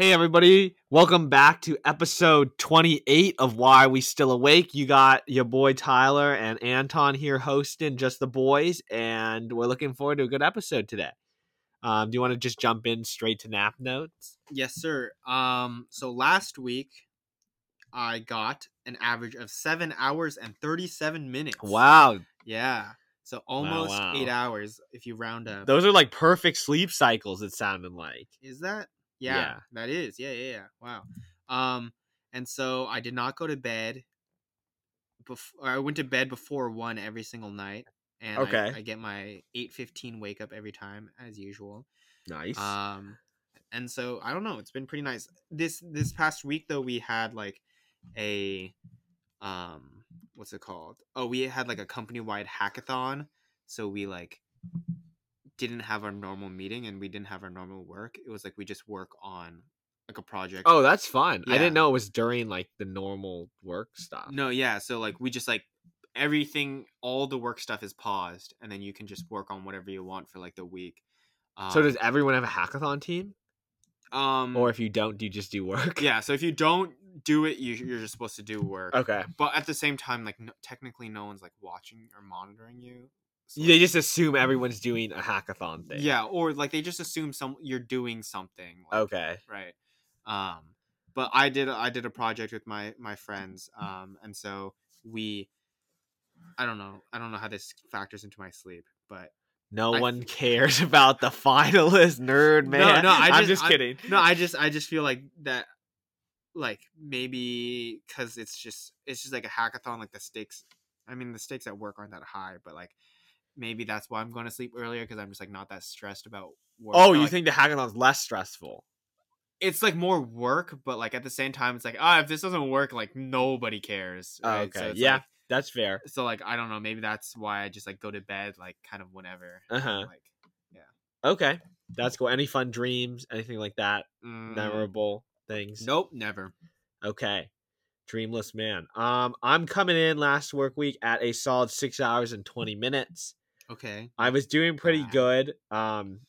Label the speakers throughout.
Speaker 1: Hey everybody, welcome back to episode 28 of Why We Still Awake. You got your boy Tyler and Anton here hosting just the boys, and we're looking forward to a good episode today. Um, do you want to just jump in straight to nap notes?
Speaker 2: Yes, sir. Um, so last week I got an average of seven hours and thirty-seven minutes.
Speaker 1: Wow,
Speaker 2: Yeah. So almost
Speaker 1: wow.
Speaker 2: eight hours if you round up.
Speaker 1: those are like perfect sleep cycles. It sounded like.
Speaker 2: Is that? Yeah,
Speaker 1: Yeah.
Speaker 2: that is. Yeah, yeah, yeah. Wow. Um, and so I did not go to bed. Before I went to bed before one every single night, and I-
Speaker 1: Okay.
Speaker 2: I, get my eight fifteen wake up every time as usual.
Speaker 1: Nice.
Speaker 2: Um, and so I don't know. It's been pretty nice. This this past week though, we had like a um, what's it called? Oh, we had like a company wide hackathon. So we like didn't have our normal meeting and we didn't have our normal work. It was like we just work on like a project.
Speaker 1: oh, that's fun. I didn't know it was during like the normal work stuff.
Speaker 2: no, yeah. So like we just like everything, all the work stuff is paused, and then you can just work on whatever you want for like the week. Um,
Speaker 1: So does everyone have a hackathon team,
Speaker 2: um
Speaker 1: or if you don't, do you just do work?
Speaker 2: yeah so if you don't do it you, you're just supposed to do work
Speaker 1: Okay.
Speaker 2: but at the same time like no, technically no one's like watching or monitoring you So,
Speaker 1: They just assume everyone's doing a hackathon thing.
Speaker 2: yeah or like they just assume some you're doing something like,
Speaker 1: Okay.
Speaker 2: right um but i did i did a project with my my friends um and so we i don't know i don't know how this factors into my sleep but
Speaker 1: No
Speaker 2: I-
Speaker 1: one cares about the finalist, nerd man.
Speaker 2: no, no, I
Speaker 1: am
Speaker 2: just-
Speaker 1: just
Speaker 2: I-
Speaker 1: kidding.
Speaker 2: no i just i just feel like that like maybe because it's just it's just like a hackathon like the stakes i mean the stakes at work aren't that high but like maybe that's why i'm going to sleep earlier because i'm just like not that stressed about work
Speaker 1: oh, you
Speaker 2: like,
Speaker 1: think the hackathon's less stressful?
Speaker 2: it's like more work but like at the same time it's like ah if this doesn't work like nobody cares
Speaker 1: Oh,
Speaker 2: right?
Speaker 1: okay.
Speaker 2: it's
Speaker 1: Yeah.
Speaker 2: like-
Speaker 1: That's fair.
Speaker 2: so like i don't know maybe that's why i just like go to bed like kind of whenever
Speaker 1: Uh-huh.
Speaker 2: like
Speaker 1: Okay. That's cool. Any fun dreams? Anything like that?
Speaker 2: mm,
Speaker 1: Memorable things?
Speaker 2: nope never
Speaker 1: Okay. Dreamless man. Um, I'm coming in last work week at a solid six hours and twenty minutes.
Speaker 2: Okay
Speaker 1: I was doing pretty
Speaker 2: Wow.
Speaker 1: good. Um,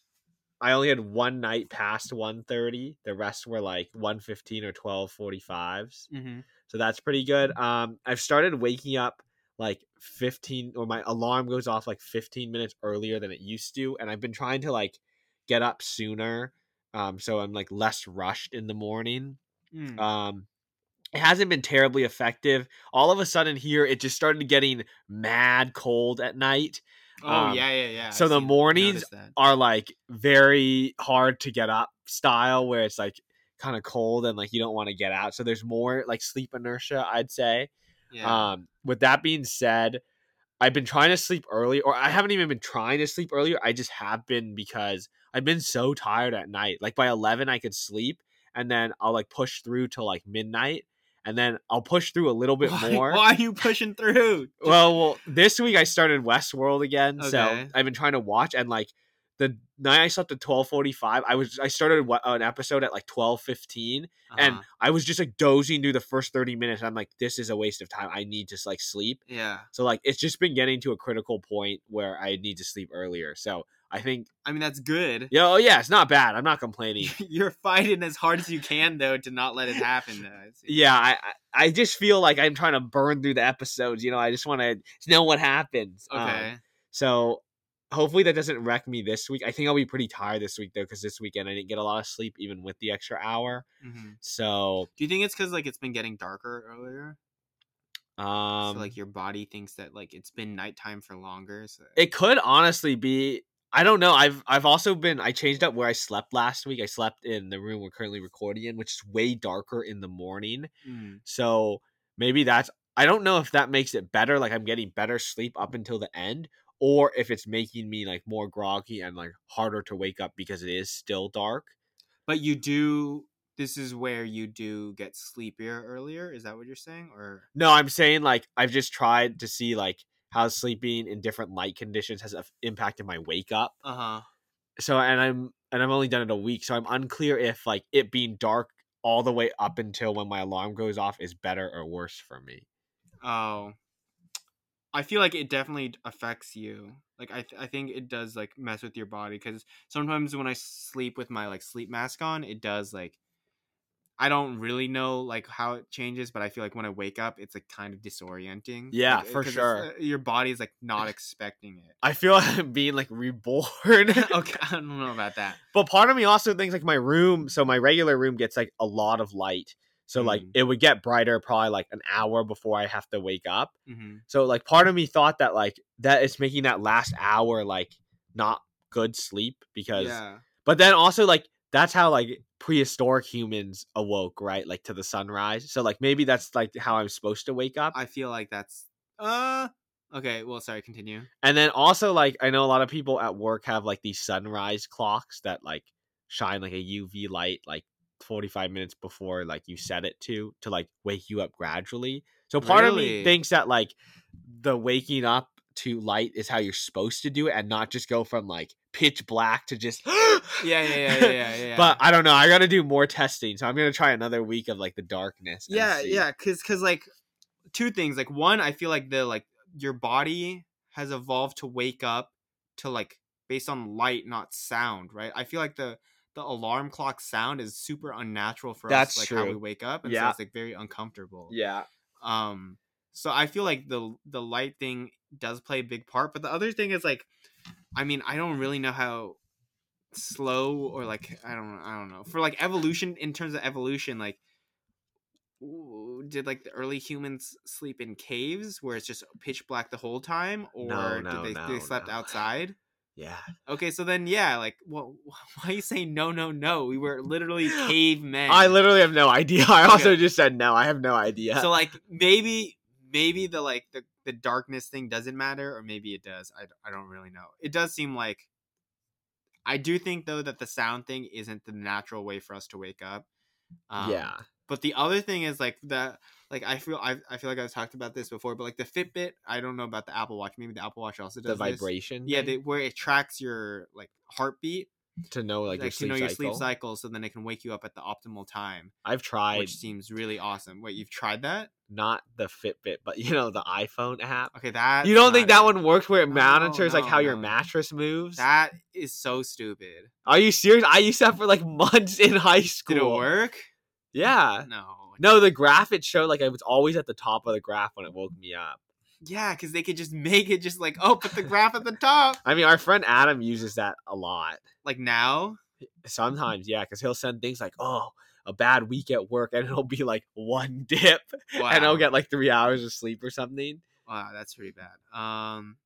Speaker 1: I only had one night past 1.30. The rest were like 1.15 or 12.45s.
Speaker 2: mm-hmm.
Speaker 1: So that's pretty good. Um, I've started waking up like 15 or my alarm goes off like 15 minutes earlier than it used to. And I've been trying to like get up sooner. Um, so I'm like less rushed in the morning.
Speaker 2: Mm.
Speaker 1: Um, it hasn't been terribly effective. All of a sudden here, it just started getting mad cold at night.
Speaker 2: Oh
Speaker 1: um,
Speaker 2: yeah yeah yeah
Speaker 1: so
Speaker 2: I've
Speaker 1: the mornings
Speaker 2: that.
Speaker 1: are like very hard to get up style where it's like kind of cold and like you don't want to get out. So there's more like sleep inertia, I'd say.
Speaker 2: yeah
Speaker 1: Um, with that being said, I've been trying to sleep early, or I haven't even been trying to sleep earlier. I just have been because I've been so tired at night. Like by eleven, I could sleep, and then I'll like push through till like midnight, and then I'll push through a little bit
Speaker 2: why,
Speaker 1: more.
Speaker 2: Why are you pushing through?
Speaker 1: Well, well, this week I started Westworld again, so I've been trying to watch. And like the night I slept at twelve forty five, I was I started an episode at like twelve fifteen, and
Speaker 2: Uh-huh.
Speaker 1: I was just like dozing through the first thirty minutes. I'm like, this is a waste of time. I need to like sleep.
Speaker 2: yeah,
Speaker 1: So like it's just been getting to a critical point where I need to sleep earlier. So I think,
Speaker 2: I mean that's good.
Speaker 1: yeah, oh yeah, it's not bad. I'm not complaining.
Speaker 2: You're fighting as hard as you can though to not let it happen. Though. It's-
Speaker 1: yeah, I I I just feel like I'm trying to burn through the episodes. You know, I just want to know what happens. Um,
Speaker 2: Okay.
Speaker 1: So hopefully that doesn't wreck me this week. I think I'll be pretty tired this week though, because this weekend I didn't get a lot of sleep even with the extra hour.
Speaker 2: Mhm.
Speaker 1: So
Speaker 2: Do you think it's because like it's been getting darker earlier?
Speaker 1: um
Speaker 2: so like your body thinks that like it's been nighttime for longer. So
Speaker 1: it could honestly be I don't know. I've I've also been I changed up where I slept last week. I slept in the room we're currently recording in, which is way darker in the morning.
Speaker 2: Mm.
Speaker 1: So maybe that's I don't know if that makes it better, like I'm getting better sleep up until the end, or if it's making me like more groggy and like harder to wake up because it is still dark.
Speaker 2: But you do. This is where you do get sleepier earlier. Is that what you're saying? Or
Speaker 1: No, I'm saying like I've just tried to see like how sleeping in different light conditions has impacted my wake up.
Speaker 2: uh huh.
Speaker 1: So and I'm and I've only done it a week, so I'm unclear if like it being dark all the way up until when my alarm goes off is better or worse for me.
Speaker 2: Oh, I feel like it definitely affects you. Like I, th- I think it does like mess with your body because sometimes when I sleep with my like sleep mask on, it does like I don't really know like how it changes, but I feel like when I wake up, it's like kind of disorienting.
Speaker 1: Yeah,
Speaker 2: Like,
Speaker 1: for sure.
Speaker 2: uh, your body's like not expecting it.
Speaker 1: I feel like I'm being like reborn.
Speaker 2: okay, I don't know about that.
Speaker 1: But part of me also thinks like my room, so my regular room gets like a lot of light. So like
Speaker 2: Mm.
Speaker 1: it would get brighter probably like an hour before I have to wake up.
Speaker 2: hmm
Speaker 1: So like part of me thought that like that it's making that last hour like not good sleep because
Speaker 2: Yeah,
Speaker 1: but then also like that's how like prehistoric humans awoke, right? Like to the sunrise. So like maybe that's like how I'm supposed to wake up.
Speaker 2: I feel like that's uh okay. Well, sorry, continue.
Speaker 1: And then also like I know a lot of people at work have like these sunrise clocks that like shine like a UV light like 45 minutes before like you set it to to like wake you up gradually. So part of me thinks that like the waking up to light is how you're supposed to do it and not just go from like pitch black to just
Speaker 2: Yeah, yeah, yeah, yeah, yeah. yeah.
Speaker 1: But I don't know. I got to do more testing. So I'm going to try another week of like the darkness.
Speaker 2: yeah
Speaker 1: see.
Speaker 2: yeah because because like two things like one i feel like the like your body has evolved to wake up to like based on light not sound right i feel like the the alarm clock sound is super unnatural for
Speaker 1: That's
Speaker 2: us like how we wake up and so
Speaker 1: Yeah.
Speaker 2: it's like very uncomfortable
Speaker 1: Yeah.
Speaker 2: um so i feel like the the light thing does play a big part but the other thing is like i mean i don't really know how slow or like i don't i don't know for like evolution in terms of evolution like did like the early humans sleep in caves where it's just pitch black the whole time or
Speaker 1: No,
Speaker 2: did they,
Speaker 1: no,
Speaker 2: they slept
Speaker 1: no.
Speaker 2: outside
Speaker 1: Yeah.
Speaker 2: okay so then yeah like well why are you saying no no no we were literally cavemen
Speaker 1: I literally have no idea. I also
Speaker 2: Okay.
Speaker 1: just said no. I have no idea.
Speaker 2: so like maybe maybe the like the, the darkness thing doesn't matter or maybe it does I, I don't really know it does seem like i do think though that the sound thing isn't the natural way for us to wake up um,
Speaker 1: yeah.
Speaker 2: but the other thing is like the like i feel I, I feel like i've talked about this before but like the fitbit i don't know about the apple watch maybe the apple watch also
Speaker 1: The
Speaker 2: does this.
Speaker 1: vibration.
Speaker 2: yeah
Speaker 1: thing
Speaker 2: they, where it tracks your like heartbeat
Speaker 1: to know like,
Speaker 2: like,
Speaker 1: your
Speaker 2: to
Speaker 1: sleep
Speaker 2: know your
Speaker 1: cycle.
Speaker 2: sleep cycle so then it can wake you up at the optimal time
Speaker 1: I've tried
Speaker 2: which seems really awesome wait you've tried that
Speaker 1: not the Fitbit, but you know the iPhone app.
Speaker 2: okay that
Speaker 1: You don't think that one works where it
Speaker 2: No,
Speaker 1: monitors like
Speaker 2: no,
Speaker 1: how your mattress moves?
Speaker 2: That is so stupid.
Speaker 1: Are you serious? I used that for like months in high school.
Speaker 2: Did it work?
Speaker 1: Yeah.
Speaker 2: No.
Speaker 1: No, the graph it showed like I was always at the top of the graph when it woke me up.
Speaker 2: Yeah, because they could just make it just like, oh, put the graph at the top.
Speaker 1: I mean, our friend Adam uses that a lot.
Speaker 2: Like now?
Speaker 1: Sometimes, yeah, because he'll send things like, "Oh, a bad week at work," and it'll be like one dip,
Speaker 2: Wow.
Speaker 1: and I'll get like three hours of sleep or something.
Speaker 2: Wow, that's pretty bad. Um,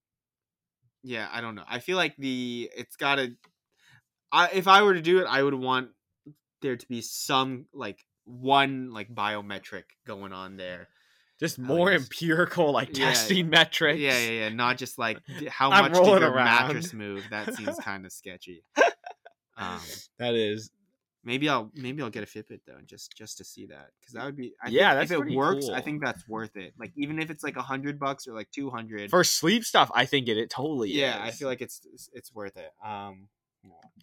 Speaker 2: yeah, I don't know. I feel like the it's gotta. I if I were to do it, I would want there to be some like one like biometric going on there.
Speaker 1: Just more empirical, like
Speaker 2: Yeah.
Speaker 1: testing metrics.
Speaker 2: Yeah, yeah, yeah. Not just like how much did your
Speaker 1: around.
Speaker 2: mattress move. That seems kind of sketchy. Um,
Speaker 1: That is.
Speaker 2: maybe I'll maybe I'll get a Fitbit though, just just to see that because that would be. I
Speaker 1: Yeah,
Speaker 2: think
Speaker 1: that's
Speaker 2: if it works, I think that's worth it. Like even if it's like a hundred bucks or like two hundred.
Speaker 1: For sleep stuff, I think it, it totally
Speaker 2: Yeah, I feel like it's it's- worth it. Um,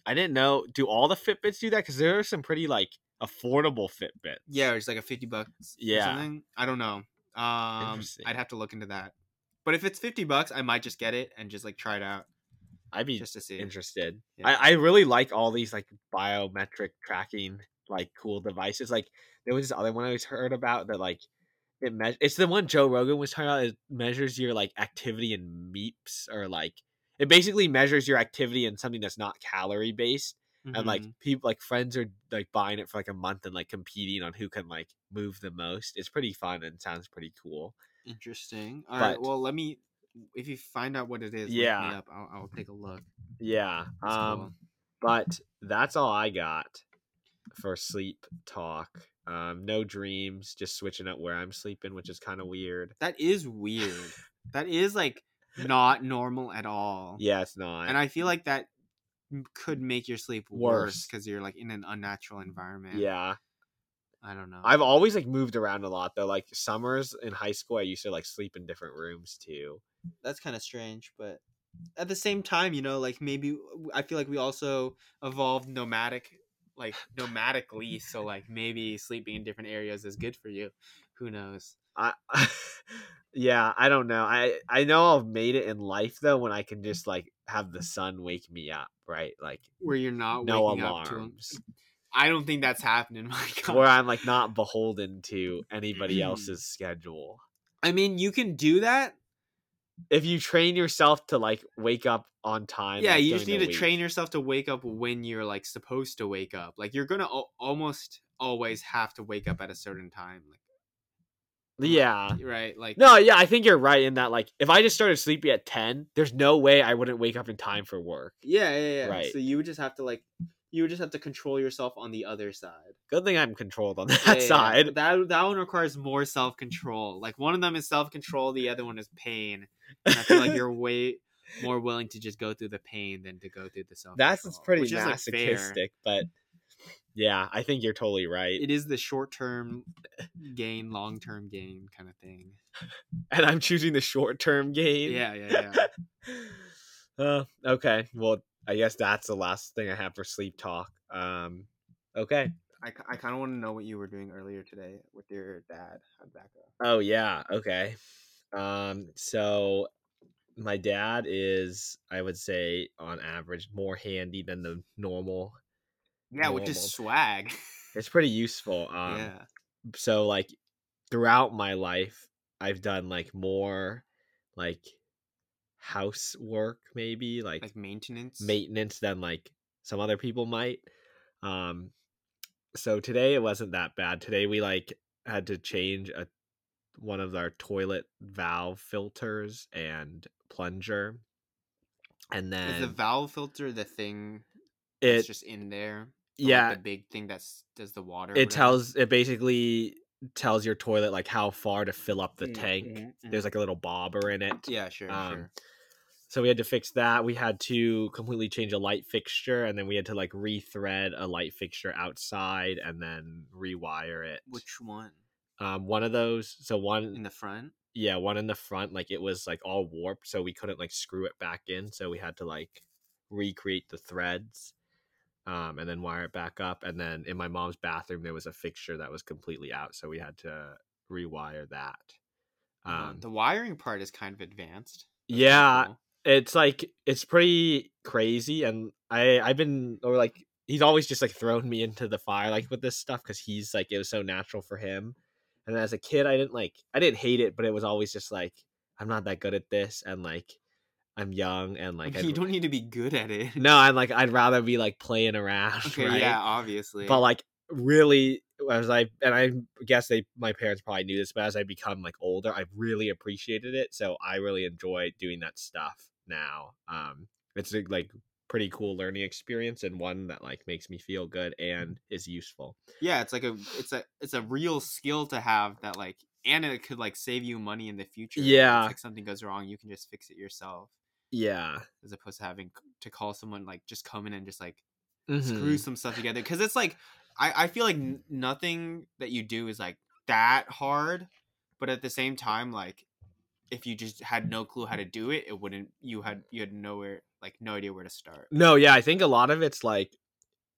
Speaker 1: I didn't know. Do all the Fitbits do that? Because there are some pretty like affordable Fitbits.
Speaker 2: yeah, it's like a fifty bucks. or
Speaker 1: Yeah.
Speaker 2: something. I don't know. Um, I'd have to look into that. But if it's fifty bucks, I might just get it and just like try it out
Speaker 1: I'd be
Speaker 2: just to see.
Speaker 1: interested.
Speaker 2: Yeah.
Speaker 1: I, I really like all these like biometric tracking like cool devices. Like there was this other one I was heard about that like it me- it's the one Joe Rogan was talking about. It measures your like activity in MEPs or like it basically measures your activity in something that's not calorie based. And like
Speaker 2: Mhm.
Speaker 1: people like friends are like buying it for like a month and like competing on who can like move the most. It's pretty fun and sounds pretty cool.
Speaker 2: interesting. All right.
Speaker 1: but-
Speaker 2: Well, let me. If you find out what it is,
Speaker 1: Yeah.
Speaker 2: me up. I'll, I'll take a look.
Speaker 1: Yeah.
Speaker 2: That's
Speaker 1: um
Speaker 2: cool.
Speaker 1: but that's all I got for sleep talk. Um, no dreams, just switching up where I'm sleeping, which is kind of weird.
Speaker 2: That is weird. that is like not normal at all.
Speaker 1: Yeah, it's not.
Speaker 2: And I feel like that could make your sleep worse
Speaker 1: Worse.
Speaker 2: because you're like in an unnatural environment.
Speaker 1: yeah,
Speaker 2: I don't know.
Speaker 1: I've always like moved around a lot though. Like summers in high school, I used to like sleep in different rooms too.
Speaker 2: That's kind of strange, but at the same time, you know, like maybe I feel like we also evolved nomadic, like nomadically. So like maybe sleeping in different areas is good for you. Who knows?
Speaker 1: I, yeah, I don't know. I I know I've made it in life though when I can just like have the sun wake me up, right? Like
Speaker 2: Where you're not
Speaker 1: no
Speaker 2: waking up to 'em.
Speaker 1: alarms.
Speaker 2: I don't think that's happening. My God.
Speaker 1: where I'm like not beholden to anybody
Speaker 2: Mm.
Speaker 1: else's schedule.
Speaker 2: I mean, you can do that.
Speaker 1: If you train yourself to like wake up on time,
Speaker 2: yeah,
Speaker 1: like,
Speaker 2: you just need to
Speaker 1: week-
Speaker 2: train yourself to wake up when you're like supposed to wake up. Like you're gonna al- almost always have to wake up at a certain time. Like
Speaker 1: Yeah.
Speaker 2: right, like
Speaker 1: No, yeah, I think you're right in that. Like, if I just started sleepy at ten, there's no way I wouldn't wake up in time for work.
Speaker 2: yeah, yeah, yeah.
Speaker 1: Right.
Speaker 2: So you would just have to like you would just have to control yourself on the other side.
Speaker 1: Good thing I'm controlled on that
Speaker 2: Yeah, yeah, yeah.
Speaker 1: side.
Speaker 2: That that one requires more self control. Like one of them is self control, the other one is pain. And I feel like you're way more willing to just go through the pain than to go through the self.
Speaker 1: That's pretty
Speaker 2: is, like,
Speaker 1: but yeah, I think you're totally right.
Speaker 2: It is the short term gain, long term gain kind of thing.
Speaker 1: and I'm choosing the short term gain.
Speaker 2: Yeah, yeah, yeah.
Speaker 1: Uh, okay. Well, I guess that's the last thing I have for sleep talk. Um, okay.
Speaker 2: I, I kind of want to know what you were doing earlier today with your dad. How'd that go?
Speaker 1: Oh yeah. Okay. Um, so my dad is, I would say, on average, more handy than the normal.
Speaker 2: Yeah, which is swag.
Speaker 1: It's pretty useful. Um,
Speaker 2: yeah.
Speaker 1: so like throughout my life i've done like more like housework maybe like,
Speaker 2: Like maintenance.
Speaker 1: maintenance than like some other people might um so today it wasn't that bad today we like had to change a one of our toilet valve filters and plunger and then
Speaker 2: Is the valve filter the thing
Speaker 1: it
Speaker 2: that's just in there? Or, like,
Speaker 1: yeah
Speaker 2: the big thing that's does the water.
Speaker 1: it tells it basically tells your toilet like how far to fill up the
Speaker 2: Mm,
Speaker 1: tank
Speaker 2: mhm, mhm.
Speaker 1: there's like a little bobber in it
Speaker 2: Yeah, sure,
Speaker 1: um,
Speaker 2: sure.
Speaker 1: So we had to fix that. We had to completely change a light fixture, and then we had to like rethread a light fixture outside, and then rewire it.
Speaker 2: Which one?
Speaker 1: um, one of those. So one In
Speaker 2: the front?
Speaker 1: yeah, one in the front, like it was like all warped, so we couldn't like screw it back in. So we had to like recreate the threads, um, and then wire it back up. And then in my mom's bathroom, there was a fixture that was completely out, so we had to rewire that.
Speaker 2: Uh,
Speaker 1: Um,
Speaker 2: the wiring part is kind of advanced. That's
Speaker 1: yeah,
Speaker 2: cool.
Speaker 1: it's like it's pretty crazy and i i've been or like he's always just like thrown me into the fire like with this stuff because he's like it was so natural for him and as a kid i didn't like i didn't hate it but it was always just like i'm not that good at this and like i'm young and like
Speaker 2: you
Speaker 1: I'd-
Speaker 2: don't need to be good at it.
Speaker 1: no i'm like i'd rather be like playing around
Speaker 2: Okay,
Speaker 1: right?
Speaker 2: yeah, obviously.
Speaker 1: but like really as i and i guess they my parents probably knew this but as i become like older i really appreciated it so i really enjoy doing that stuff now um it's a like pretty cool learning experience and one that like makes me feel good and is useful
Speaker 2: yeah, it's like a it's a it's a real skill to have that like and it could like save you money in the future. If,
Speaker 1: Yeah.
Speaker 2: like something goes wrong, you can just fix it yourself
Speaker 1: yeah
Speaker 2: as opposed to having to call someone like just come in and just like
Speaker 1: Mhm.
Speaker 2: screw some stuff together because it's like I, I feel like n- nothing that you do is like that hard but at the same time like if you just had no clue how to do it it wouldn't you had you had nowhere like no idea where to start
Speaker 1: no yeah i think a lot of it's like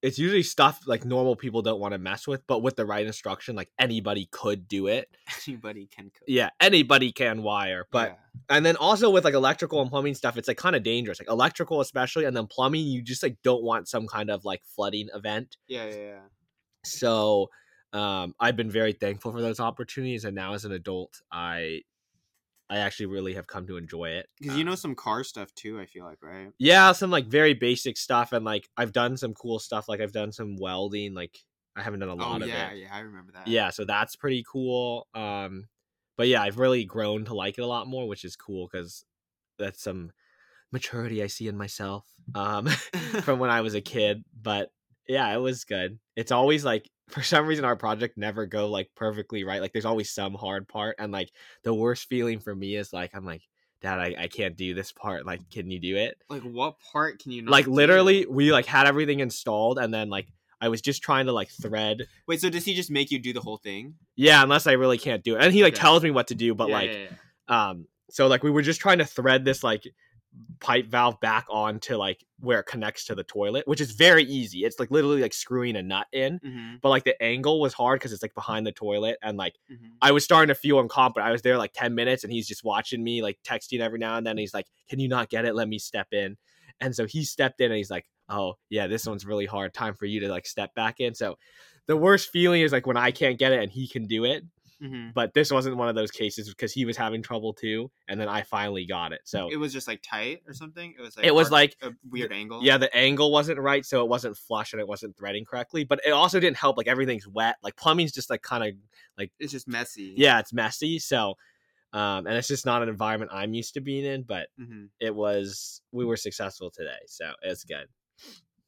Speaker 1: it's usually stuff like normal people don't want to mess with but with the right instruction like anybody could do it.
Speaker 2: Anybody can cook.
Speaker 1: Yeah anybody can wire but
Speaker 2: Yeah.
Speaker 1: and then also with like electrical and plumbing stuff it's like kind of dangerous like electrical especially and then plumbing you just like don't want some kind of like flooding event.
Speaker 2: Yeah yeah yeah.
Speaker 1: So um i've been very thankful for those opportunities and now as an adult i i actually really have come to enjoy it
Speaker 2: because you know
Speaker 1: Um,
Speaker 2: some car stuff too i feel like right
Speaker 1: yeah some like very basic stuff and like i've done some cool stuff like i've done some welding like i haven't done a lot
Speaker 2: oh
Speaker 1: of it.
Speaker 2: yeah yeah i remember that
Speaker 1: yeah so that's pretty cool um but yeah i've really grown to like it a lot more which is cool because that's some maturity i see in myself um from when i was a kid but yeah it was good it's always like for some reason our project never go like perfectly right like there's always some hard part and like the worst feeling for me is like i'm like dad i, I can't do this part like can you do it
Speaker 2: like what part can you not
Speaker 1: like
Speaker 2: do?
Speaker 1: literally we like had everything installed and then like i was just trying to like thread
Speaker 2: wait so does he just make you do the whole thing
Speaker 1: yeah unless i really can't do it and he like
Speaker 2: Okay.
Speaker 1: tells me what to do but
Speaker 2: Yeah,
Speaker 1: like
Speaker 2: yeah, yeah.
Speaker 1: um so like we were just trying to thread this like pipe valve back on to like where it connects to the toilet which is very easy it's like literally like screwing a nut in
Speaker 2: Mhm,
Speaker 1: but like the angle was hard because it's like behind the toilet and like
Speaker 2: mhm.
Speaker 1: i was starting to feel incompetent i was there like 10 minutes and he's just watching me like texting every now and then he's like can you not get it let me step in and so he stepped in and he's like oh yeah, this one's really hard. Time for you to like step back in. So the worst feeling is like when I can't get it and he can do it.
Speaker 2: Hmm
Speaker 1: But this wasn't one of those cases because he was having trouble too, and then I finally got it. So
Speaker 2: It was just like tight or something. It was like
Speaker 1: It was
Speaker 2: arc-
Speaker 1: like-
Speaker 2: a weird angle.
Speaker 1: yeah, the angle wasn't right, so it wasn't flush and it wasn't threading correctly. But it also didn't help. Like everything's wet. Like plumbing's just like kind of like
Speaker 2: it's just messy.
Speaker 1: yeah, it's messy. So, um, and it's just not an environment I'm used to being in. But
Speaker 2: hmm
Speaker 1: it was we were successful today, so it's good.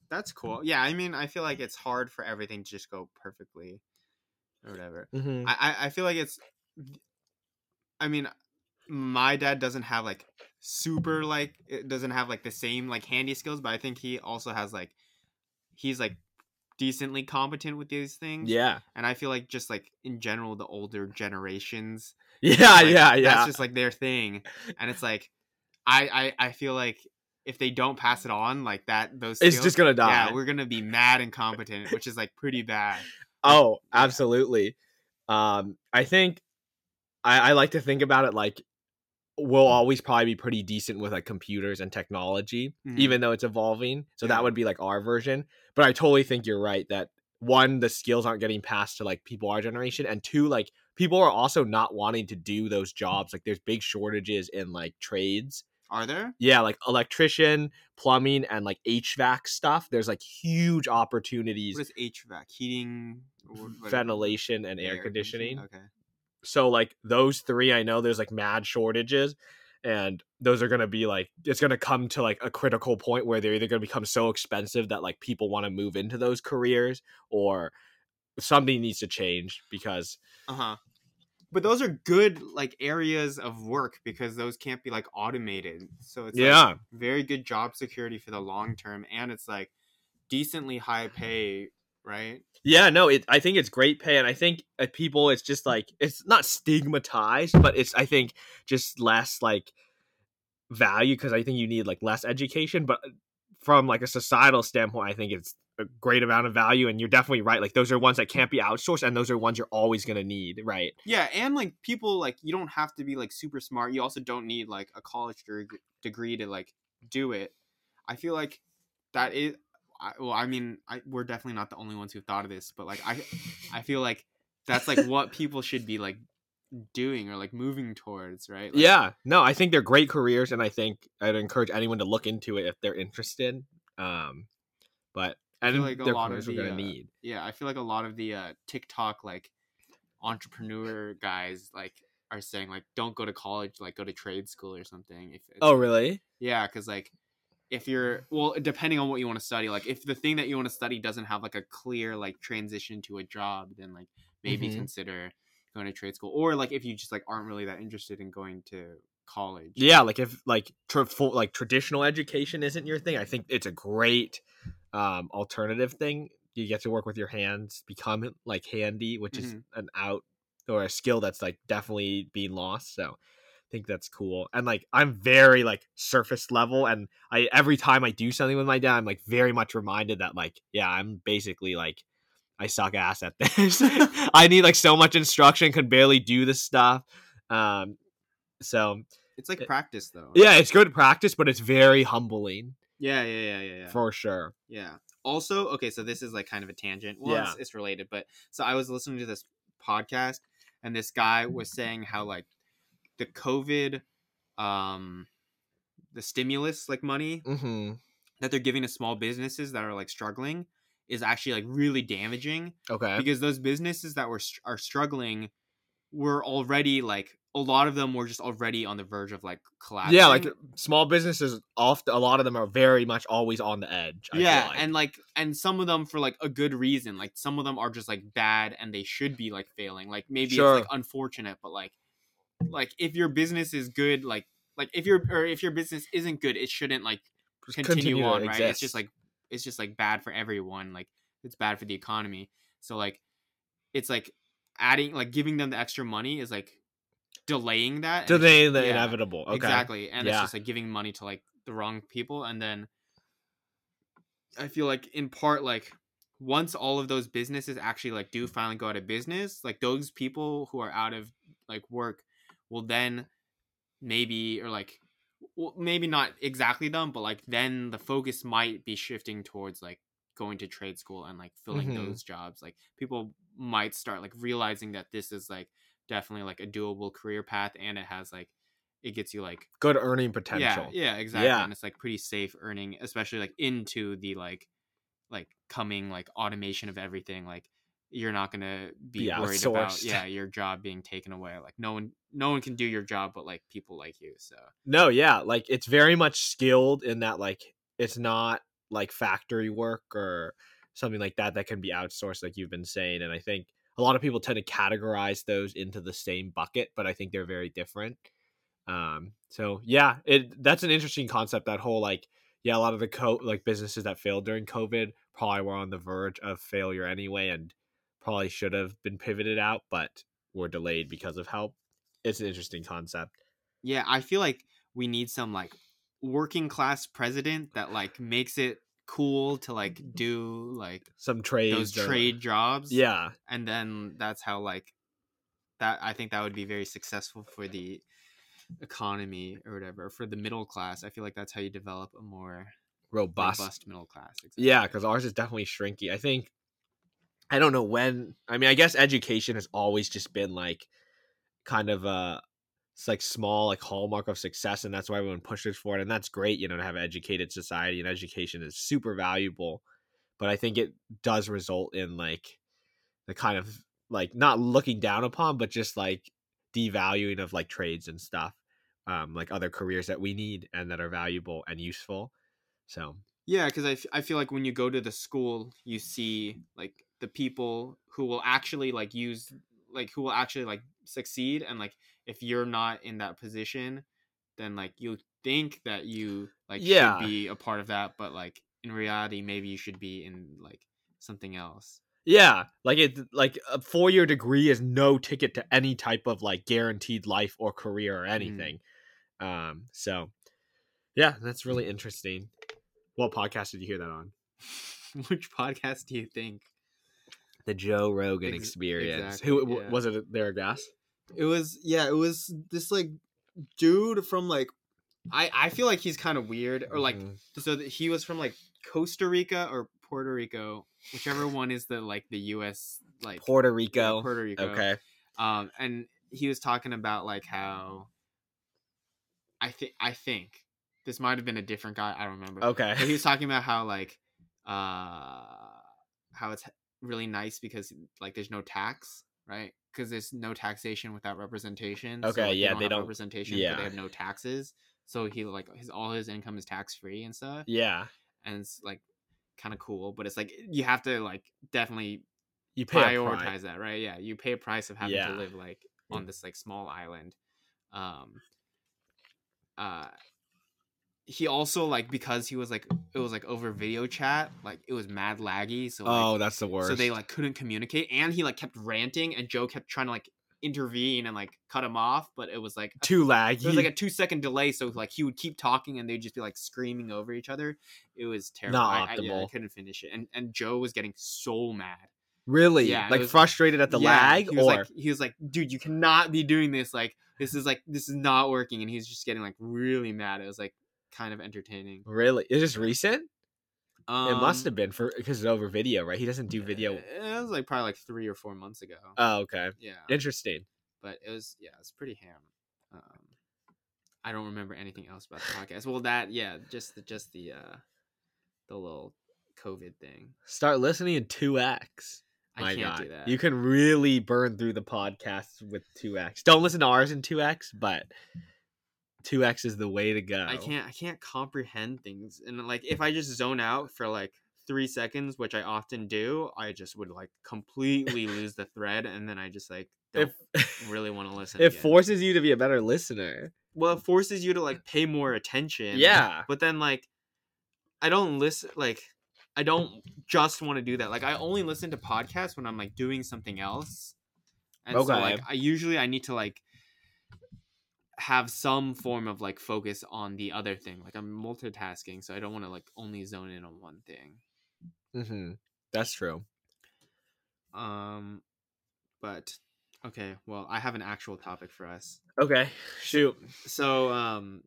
Speaker 2: That's cool. Yeah, I mean, I feel like it's hard for everything to just go perfectly or whatever.
Speaker 1: Mm-hmm.
Speaker 2: I, I feel like it's. I mean, my dad doesn't have like super like it doesn't have like the same like handy skills, but I think he also has like he's like decently competent with these things.
Speaker 1: Yeah,
Speaker 2: and I feel like just like in general, the older generations,
Speaker 1: yeah,
Speaker 2: like,
Speaker 1: yeah, yeah.
Speaker 2: that's just like their thing, and it's like I I I feel like if they don't pass it on like that, those
Speaker 1: it's just gonna die.
Speaker 2: yeah, we're gonna be mad incompetent, which is like pretty bad.
Speaker 1: Oh, absolutely. Um, I think I, I like to think about it like we'll always probably be pretty decent with like computers and technology,
Speaker 2: Mhm.
Speaker 1: even though it's evolving. So
Speaker 2: Yeah.
Speaker 1: that would be like our version. But I totally think you're right that one, the skills aren't getting passed to like people our generation, and two, like people are also not wanting to do those jobs. Like there's big shortages in like trades.
Speaker 2: Are there?
Speaker 1: Yeah, like electrician, plumbing, and like HVAC stuff. There's like huge opportunities,
Speaker 2: What is HVAC? Heating,
Speaker 1: ventilation, and air conditioning.
Speaker 2: Okay.
Speaker 1: so like those three i know there's like mad shortages and those are going to be like it's going to come to like a critical point where they're either going to become so expensive that like people want to move into those careers or something needs to change because
Speaker 2: Uh huh. But those are good like areas of work because those can't be like automated. So it's like,
Speaker 1: yeah
Speaker 2: very good job security for the long term, and it's like decently high pay, right?
Speaker 1: yeah no it i think it's great pay and i think uh, people it's just like it's not stigmatized but it's i think just less like value because i think you need like less education but uh, from like a societal standpoint i think it's a great amount of value and you're definitely right like those are ones that can't be outsourced and those are ones you're always going to need right
Speaker 2: Yeah, and like people like you don't have to be like super smart. You also don't need like a college deg- degree to like do it. I feel like that is I, well, I mean, I, we're definitely not the only ones who thought of this, but like I I feel like that's like what people should be like doing or like moving towards, right? Like,
Speaker 1: yeah no i think they're great careers and i think i'd encourage anyone to look into it if they're interested um but
Speaker 2: I feel like a lot of the, uh,
Speaker 1: need
Speaker 2: Yeah, I feel like a lot of the uh, TikTok like entrepreneur guys like are saying like don't go to college, like go to trade school or something. If
Speaker 1: oh really
Speaker 2: yeah, because like if you're well, depending on what you want to study, like if the thing that you want to study doesn't have like a clear like transition to a job, then like maybe
Speaker 1: Mhm.
Speaker 2: consider going to trade school, or like if you just like aren't really that interested in going to college.
Speaker 1: yeah like if like tra- full, like traditional education isn't your thing i think it's a great um alternative thing you get to work with your hands become like handy which is
Speaker 2: Mhm.
Speaker 1: an out or a skill that's like definitely being lost so i think that's cool and like i'm very like surface level and i every time i do something with my dad i'm like very much reminded that like yeah i'm basically like i suck ass at this i need like so much instruction can barely do this stuff um so
Speaker 2: It's like practice though.
Speaker 1: yeah, it's good practice, but it's very humbling
Speaker 2: Yeah, yeah, yeah, yeah, yeah.
Speaker 1: for sure.
Speaker 2: Yeah. Also, okay, so this is like kind of a tangent. Well,
Speaker 1: Yeah.
Speaker 2: it's, it's related, but so I was listening to this podcast, and this guy was saying how like the COVID, um, the stimulus like money
Speaker 1: Mm-hmm.
Speaker 2: that they're giving to small businesses that are like struggling is actually like really damaging
Speaker 1: Okay.
Speaker 2: because those businesses that were are struggling were already like a lot of them were just already on the verge of like collapsing.
Speaker 1: Yeah, like small businesses, often a lot of them are very much always on the edge. I
Speaker 2: yeah
Speaker 1: like.
Speaker 2: and like and some of them for like a good reason like some of them are just like bad and they should be like failing like maybe
Speaker 1: Sure.
Speaker 2: it's like unfortunate but like like if your business is good like like if your or if your business isn't good it shouldn't like
Speaker 1: Just
Speaker 2: continue, on right it's just like it's just like bad for everyone like it's bad for the economy so like it's like adding like giving them the extra money is like delaying that
Speaker 1: Delaying the
Speaker 2: yeah,
Speaker 1: inevitable. Okay.
Speaker 2: Exactly. And it's just like giving money to like the wrong people. And then I feel like in part, like once all of those businesses actually like do finally go out of business, like those people who are out of like work will then maybe or like well, maybe not exactly them, but like then the focus might be shifting towards like going to trade school and like filling
Speaker 1: Mhm.
Speaker 2: those jobs. Like people might start like realizing that this is like definitely like a doable career path and it has like it gets you like
Speaker 1: Good earning potential.
Speaker 2: yeah, yeah, exactly.
Speaker 1: Yeah.
Speaker 2: And it's like pretty safe earning, especially like into the like like coming like automation of everything. Like you're not gonna be
Speaker 1: Be
Speaker 2: worried about yeah your job being taken away. Like no one no one can do your job but like people like you. So
Speaker 1: No, yeah, like it's very much skilled in that like it's not like factory work or something like that that can be outsourced like you've been saying and I think a lot of people tend to categorize those into the same bucket, but I think they're very different. Um so yeah, it that's an interesting concept that whole like yeah, a lot of the co like businesses that failed during COVID probably were on the verge of failure anyway and probably should have been pivoted out but were delayed because of help. It's an interesting concept.
Speaker 2: yeah, I feel like we need some like working class president that like makes it cool to like mm-hmm. do like
Speaker 1: Some trades
Speaker 2: those
Speaker 1: or-
Speaker 2: trade jobs.
Speaker 1: Yeah.
Speaker 2: and then that's how like that i think that would be very successful for the economy or whatever for the middle class i feel like that's how you develop a more
Speaker 1: robust.
Speaker 2: robust middle class exactly.
Speaker 1: Yeah, because ours is definitely shrinky. I think I don't know when. I mean, I guess education has always just been like kind of a it's like small like hallmark of success, and that's why everyone pushes for it, and that's great. You know, to have an educated society and education is super valuable. But I think it does result in like the kind of like not looking down upon, but just like devaluing of like trades and stuff, um, like other careers that we need and that are valuable and useful. So
Speaker 2: yeah because I, f- I feel like when you go to the school you see like the people who will actually like use like who will actually like succeed and like if you're not in that position then like you think that you like
Speaker 1: Yeah.
Speaker 2: should be a part of that but like in reality maybe you should be in like something else
Speaker 1: Yeah, like it like a four year degree is no ticket to any type of like guaranteed life or career or anything. Um, so yeah, that's really interesting. What podcast did you hear that on?
Speaker 2: Which podcast do you think?
Speaker 1: The Joe Rogan
Speaker 2: Ex-
Speaker 1: Experience.
Speaker 2: exactly,
Speaker 1: Who
Speaker 2: yeah.
Speaker 1: was it? Their guest?
Speaker 2: It was yeah, it was this like dude from like I I feel like he's kind of weird or like
Speaker 1: Mhm.
Speaker 2: so that he was from like Costa Rica or Puerto Rico, whichever one is the like the U.S. like
Speaker 1: Puerto Rico.
Speaker 2: Puerto Rico.
Speaker 1: Okay.
Speaker 2: Um, and he was talking about like how I think I think this might have been a different guy. I don't remember.
Speaker 1: Okay.
Speaker 2: But he was talking about how like uh how it's really nice because like there's no tax, right? Because there's no taxation without representation. so,
Speaker 1: Okay,
Speaker 2: like,
Speaker 1: yeah,
Speaker 2: don't
Speaker 1: they don't-
Speaker 2: representation,
Speaker 1: yeah.
Speaker 2: they have no taxes. So he like his all his income is tax free and stuff,
Speaker 1: yeah.
Speaker 2: and it's like kind of cool. But it's like you have to like definitely
Speaker 1: You
Speaker 2: prioritize that, right? Yeah, you pay a price of having
Speaker 1: Yeah.
Speaker 2: to live like on this like small island. Um uh he also like because he was like it was like over video chat, like it was mad laggy, so like,
Speaker 1: Oh, that's the worst.
Speaker 2: so they like couldn't communicate and he like kept ranting and Joe kept trying to like intervene and like cut him off, but it was like
Speaker 1: too laggy.
Speaker 2: there was like a two second delay, so like he would keep talking and they'd just be like screaming over each other. It was terrible.
Speaker 1: Not
Speaker 2: I, I- yeah, I couldn't finish it, and and Joe was getting so mad.
Speaker 1: really
Speaker 2: yeah,
Speaker 1: like
Speaker 2: was-
Speaker 1: frustrated at the
Speaker 2: Yeah,
Speaker 1: lag
Speaker 2: he was
Speaker 1: or
Speaker 2: like, he was like, dude, you cannot be doing this. Like this is like this is not working, and he's just getting like really mad. It was like kind of entertaining.
Speaker 1: really? Is this recent?
Speaker 2: Um,
Speaker 1: it must have been for because it's over video, right? He doesn't do video.
Speaker 2: It was like probably like three or four months ago.
Speaker 1: Oh, okay.
Speaker 2: yeah,
Speaker 1: Interesting.
Speaker 2: but it was yeah, it was pretty ham. Um, I don't remember anything else about the podcast. Well, that yeah, just the just the uh the little COVID thing.
Speaker 1: Start listening in 2x.
Speaker 2: I
Speaker 1: My
Speaker 2: can't
Speaker 1: God.
Speaker 2: do that.
Speaker 1: You can really burn through the podcast with 2x. Don't listen to ours in 2x, but 2x is the way to go.
Speaker 2: I can't I can't comprehend things and like if I just zone out for like three seconds, which I often do, I just would like completely lose the thread and then I just like don't
Speaker 1: If
Speaker 2: really want to listen.
Speaker 1: it
Speaker 2: again.
Speaker 1: forces you to be a better listener.
Speaker 2: well, it forces you to like pay more attention.
Speaker 1: Yeah.
Speaker 2: but then like I don't listen like I don't just want to do that. Like I only listen to podcasts when I'm like doing something else. And so
Speaker 1: Okay.
Speaker 2: like I usually I need to like have some form of like focus on the other thing. Like I'm multitasking, so I don't want to like only zone in on one thing.
Speaker 1: Mm-hmm. That's true.
Speaker 2: Um but okay, well, I have an actual topic for us.
Speaker 1: Okay. Shoot.
Speaker 2: So um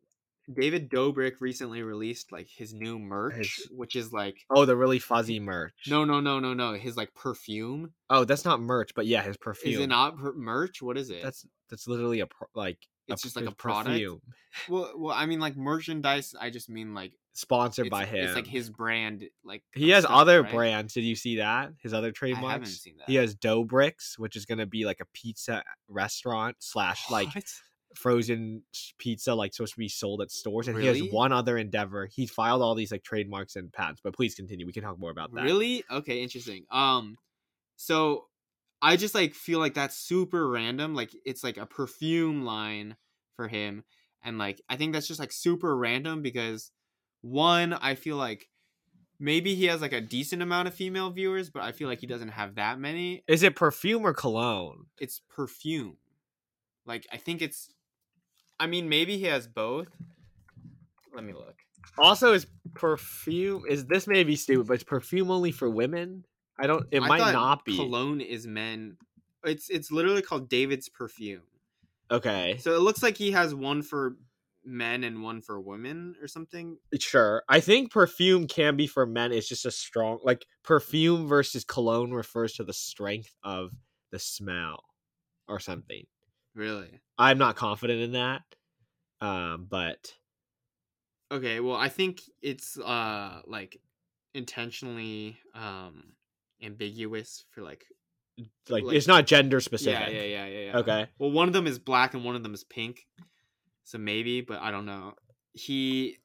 Speaker 2: David Dobrik recently released like his new merch,
Speaker 1: His-
Speaker 2: which is like
Speaker 1: Oh, the really fuzzy merch.
Speaker 2: no, no, no, no, no. His like perfume.
Speaker 1: Oh, that's not merch, but yeah, his perfume.
Speaker 2: Is it not per- merch? What is it?
Speaker 1: That's that's literally a like
Speaker 2: It's
Speaker 1: a,
Speaker 2: just like a product?
Speaker 1: perfume
Speaker 2: well, well. I mean, like merchandise. I just mean like
Speaker 1: sponsored by him.
Speaker 2: It's like his brand. Like
Speaker 1: he has
Speaker 2: stuff,
Speaker 1: other
Speaker 2: right?
Speaker 1: brands. Did you see that? His other
Speaker 2: I
Speaker 1: trademarks.
Speaker 2: haven't seen that.
Speaker 1: He has Doughbrik's, which is gonna be like a pizza restaurant slash like frozen pizza, like supposed to be sold at stores. And he has one other endeavor. He filed all these like trademarks and patents. But please continue. We can talk more about that.
Speaker 2: Really? Okay, interesting. Um, so I just like feel like that's super random. Like it's like a perfume line for him, and like I think that's just like super random because one, I feel like maybe he has like a decent amount of female viewers, but I feel like he doesn't have that many.
Speaker 1: Is it perfume or cologne?
Speaker 2: It's perfume. Like I think it's. I mean, maybe he has both. Let me look.
Speaker 1: Also, is perfume is this may be stupid, but is perfume only for women? I don't. It
Speaker 2: I
Speaker 1: might not be.
Speaker 2: Cologne is men. It's it's literally called David's perfume.
Speaker 1: Okay,
Speaker 2: So it looks like he has one for men and one for women or something.
Speaker 1: sure. I think perfume can be for men. It's just a strong like perfume versus cologne refers to the strength of the smell or something.
Speaker 2: Really?
Speaker 1: I'm not confident in that, um, but
Speaker 2: Okay, well I think it's uh like intentionally um ambiguous for like
Speaker 1: like,
Speaker 2: Like-
Speaker 1: it's not gender specific.
Speaker 2: Yeah, yeah, yeah, yeah, yeah.
Speaker 1: Okay.
Speaker 2: Well, one of them is black and one of them is pink. So maybe, but I don't know. He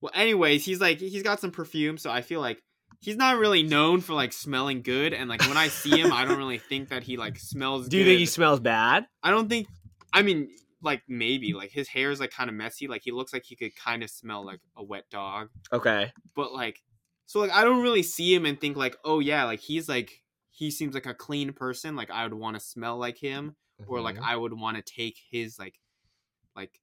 Speaker 2: Well, anyways, he's like he's got some perfume, so I feel like he's not really known for like smelling good and like when I see him, I don't really think that he like smells
Speaker 1: Do you think he smells bad?
Speaker 2: I don't think. I mean, like maybe like his hair is like kind of messy. Like he looks like he could kind of smell like a wet dog.
Speaker 1: Okay.
Speaker 2: But like, so like I don't really see him and think like, oh yeah, like he's like he seems like a clean person. Like I would want to smell like him, or like
Speaker 1: Mhm.
Speaker 2: I would want to take his like like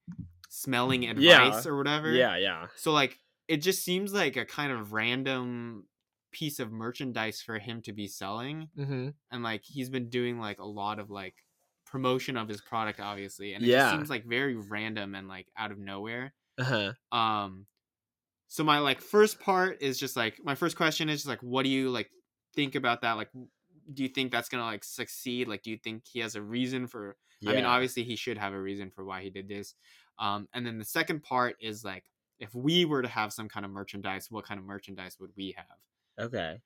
Speaker 2: smelling
Speaker 1: Yeah.
Speaker 2: advice or whatever.
Speaker 1: yeah, yeah.
Speaker 2: So like it just seems like a kind of random piece of merchandise for him to be selling
Speaker 1: Mm-hmm.
Speaker 2: and like he's been doing like a lot of like promotion of his product obviously and it
Speaker 1: Yeah.
Speaker 2: just seems like very random and like out of nowhere
Speaker 1: Uh huh.
Speaker 2: um so my like first part is just like my first question is just like what do you like think about that like do you think that's gonna like succeed like do you think he has a reason for i mean obviously he should have a reason for why he did this um and then the second part is like if we were to have some kind of merchandise what kind of merchandise would we have
Speaker 1: okay.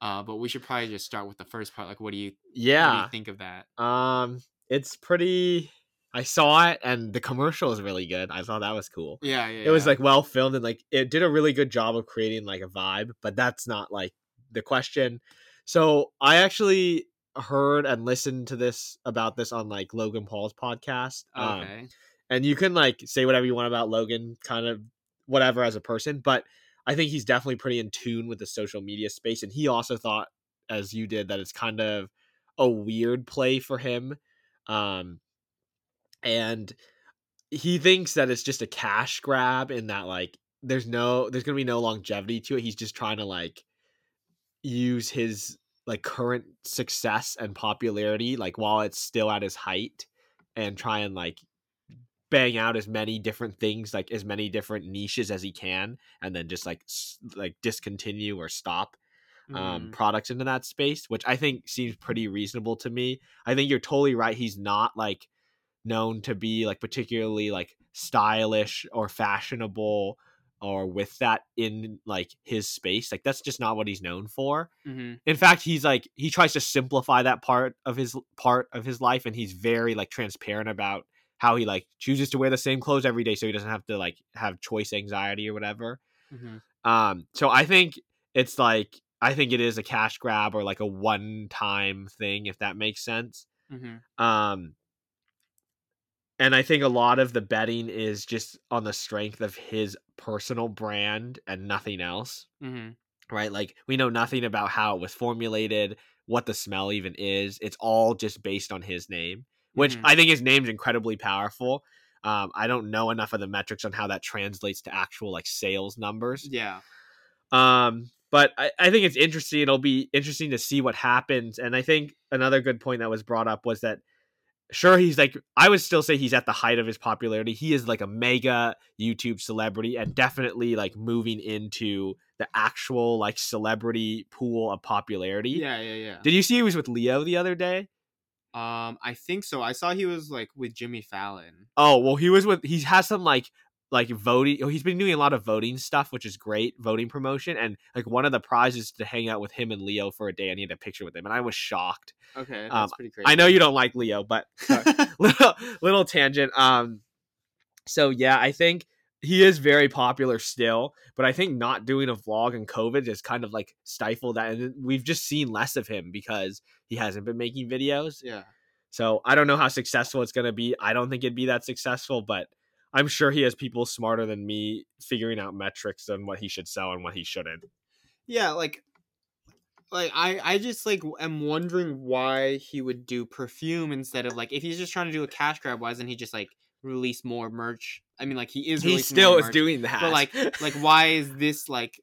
Speaker 2: uh but we should probably just start with the first part like what do you what do
Speaker 1: Yeah.
Speaker 2: you think of that
Speaker 1: Um, it's pretty. I saw it, and the commercial is really good. I thought that was cool.
Speaker 2: yeah yeah
Speaker 1: It was like well filmed, and like it did a really good job of creating like a vibe. But that's not like the question. So I actually heard and listened to this about this on like Logan Paul's podcast. Um,
Speaker 2: okay
Speaker 1: and you can like say whatever you want about Logan, kind of whatever as a person, but I think he's definitely pretty in tune with the social media space, and he also thought, as you did, that it's kind of a weird play for him, um, and he thinks that it's just a cash grab in that like there's no there's gonna be no longevity to it. He's just trying to like use his like current success and popularity like while it's still at his height and try and like bang out as many different things like as many different niches as he can and then just like s- like discontinue or stop um
Speaker 2: Mhm.
Speaker 1: products into that space which i think seems pretty reasonable to me i think you're totally right he's not like known to be like particularly like stylish or fashionable or with that in like his space like that's just not what he's known for
Speaker 2: Mhm.
Speaker 1: in fact he's like he tries to simplify that part of his part of his life and he's very like transparent about how he like chooses to wear the same clothes every day so he doesn't have to like have choice anxiety or whatever
Speaker 2: Mhm.
Speaker 1: um so i think it's like i think it is a cash grab or like a one time thing if that makes sense
Speaker 2: Mhm.
Speaker 1: um and i think a lot of the betting is just on the strength of his personal brand and nothing else
Speaker 2: Mhm.
Speaker 1: right? Like we know nothing about how it was formulated, what the smell even is. It's all just based on his name, which
Speaker 2: Mhm.
Speaker 1: I think his name's incredibly powerful. Um, I don't know enough of the metrics on how that translates to actual like sales numbers.
Speaker 2: Yeah.
Speaker 1: Um, but I, I think it's interesting. It'll be interesting to see what happens. And I think another good point that was brought up was that sure he's like I would still say he's at the height of his popularity. He is like a mega YouTube celebrity and definitely like moving into the actual like celebrity pool of popularity.
Speaker 2: Yeah, yeah, yeah.
Speaker 1: Did you see he was with Leo the other day?
Speaker 2: Um, I think so. I saw he was like with Jimmy Fallon.
Speaker 1: Oh, well he was with he has some like like voting oh, he's been doing a lot of voting stuff, which is great, voting promotion and like one of the prizes to hang out with him and Leo for a day. I need a picture with him and I was shocked.
Speaker 2: Okay, that's
Speaker 1: Um,
Speaker 2: pretty crazy.
Speaker 1: I know you don't like Leo, but little little tangent. Um, so yeah, I think he is very popular still, but I think not doing a vlog and COVID has kind of like stifled that, and we've just seen less of him because he hasn't been making videos.
Speaker 2: yeah.
Speaker 1: So I don't know how successful it's gonna be. I don't think it'd be that successful, but I'm sure he has people smarter than me figuring out metrics on what he should sell and what he shouldn't.
Speaker 2: yeah like like i i just like am wondering why he would do perfume instead of like if he's just trying to do a cash grab why doesn't he just like release more merch i mean like he is
Speaker 1: He still is
Speaker 2: merch,
Speaker 1: doing that.
Speaker 2: but like like why is this like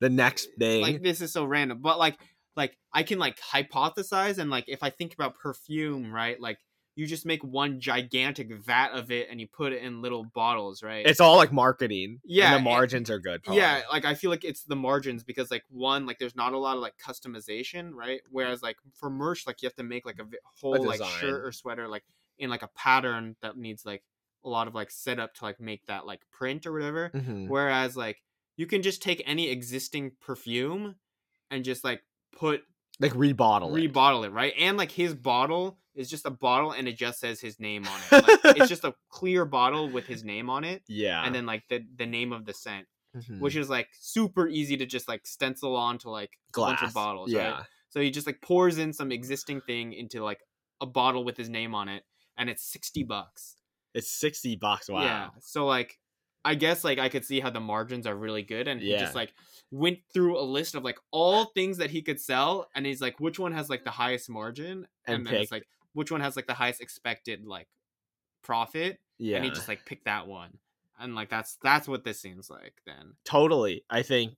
Speaker 1: the next thing.
Speaker 2: like this is so random but like like i can like hypothesize and like if i think about perfume right like you just make one gigantic vat of it and you put it in little bottles right
Speaker 1: it's all like marketing.
Speaker 2: Yeah,
Speaker 1: the margins are good. probably.
Speaker 2: yeah like i feel like it's the margins because like one like there's not a lot of like customization right whereas like for merch like you have to make like a whole like shirt or sweater like in like a pattern that needs like a lot of like setup to like make that like print or whatever
Speaker 1: Mhm.
Speaker 2: whereas like you can just take any existing perfume and just like put
Speaker 1: like rebottle it.
Speaker 2: rebottle it right and like his bottle is just a bottle and it just says his name on it like, it's just a clear bottle with his name on it
Speaker 1: yeah,
Speaker 2: and then like the the name of the scent
Speaker 1: Mhm.
Speaker 2: which is like super easy to just like stencil onto like a bunch
Speaker 1: glass
Speaker 2: of bottles.
Speaker 1: Yeah,
Speaker 2: Right? So he just like pours in some existing thing into like a bottle with his name on it, and it's sixty bucks.
Speaker 1: it's sixty bucks. Wow.
Speaker 2: Yeah. So like, I guess like I could see how the margins are really good, and he just like went through a list of like all things that he could sell, and he's like, which one has like the highest margin,
Speaker 1: And
Speaker 2: then it's like which one has like the highest expected like profit,
Speaker 1: yeah,
Speaker 2: and he just like picked that one. And like that's that's what this seems like then.
Speaker 1: totally. I think,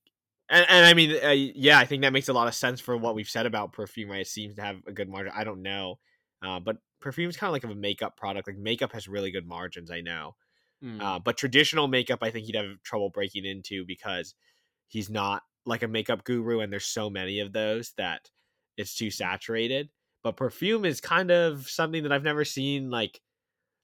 Speaker 1: and, and I mean, uh, yeah, I think that makes a lot of sense for what we've said about perfume. Right, it seems to have a good margin. I don't know, uh, but perfume's kind of like a makeup product. Like makeup has really good margins. I know.
Speaker 2: Mm.
Speaker 1: Uh, but traditional makeup, I think he'd have trouble breaking into because he's not like a makeup guru, and there's so many of those that it's too saturated. But perfume is kind of something that I've never seen. Like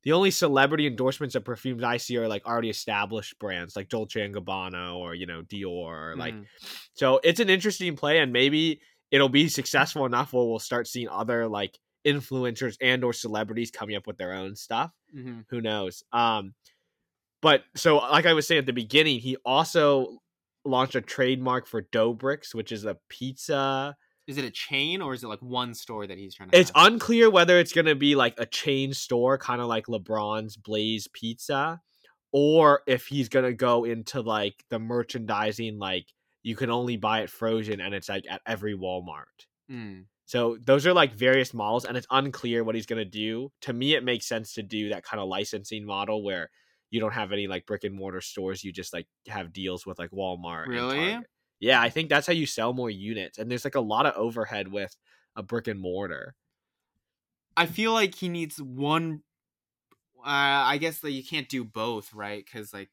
Speaker 1: the only celebrity endorsements of perfumes I see are like already established brands, like Dolce and Gabbana or you know Dior. Or, like
Speaker 2: Mhm.
Speaker 1: so, it's an interesting play, and maybe it'll be successful enough where we'll start seeing other like influencers and or celebrities coming up with their own stuff
Speaker 2: Mhm.
Speaker 1: who knows um but so like i was saying at the beginning he also launched a trademark for Doughbrik's which is a pizza
Speaker 2: Is it a chain or is it like one store that he's trying to?
Speaker 1: it's
Speaker 2: have?
Speaker 1: unclear whether it's going to be like a chain store kind of like lebron's blaze pizza or if he's going to go into like the merchandising like you can only buy it frozen and it's like at every walmart
Speaker 2: Mm.
Speaker 1: So those are like various models, and it's unclear what he's gonna do. To me, it makes sense to do that kind of licensing model where you don't have any like brick and mortar stores. You just like have deals with like Walmart. and
Speaker 2: Really?
Speaker 1: Yeah, I think that's how you sell more units, and there's like a lot of overhead with a brick and mortar.
Speaker 2: I feel like he needs one. Uh, I guess that you can't do both, right? Because like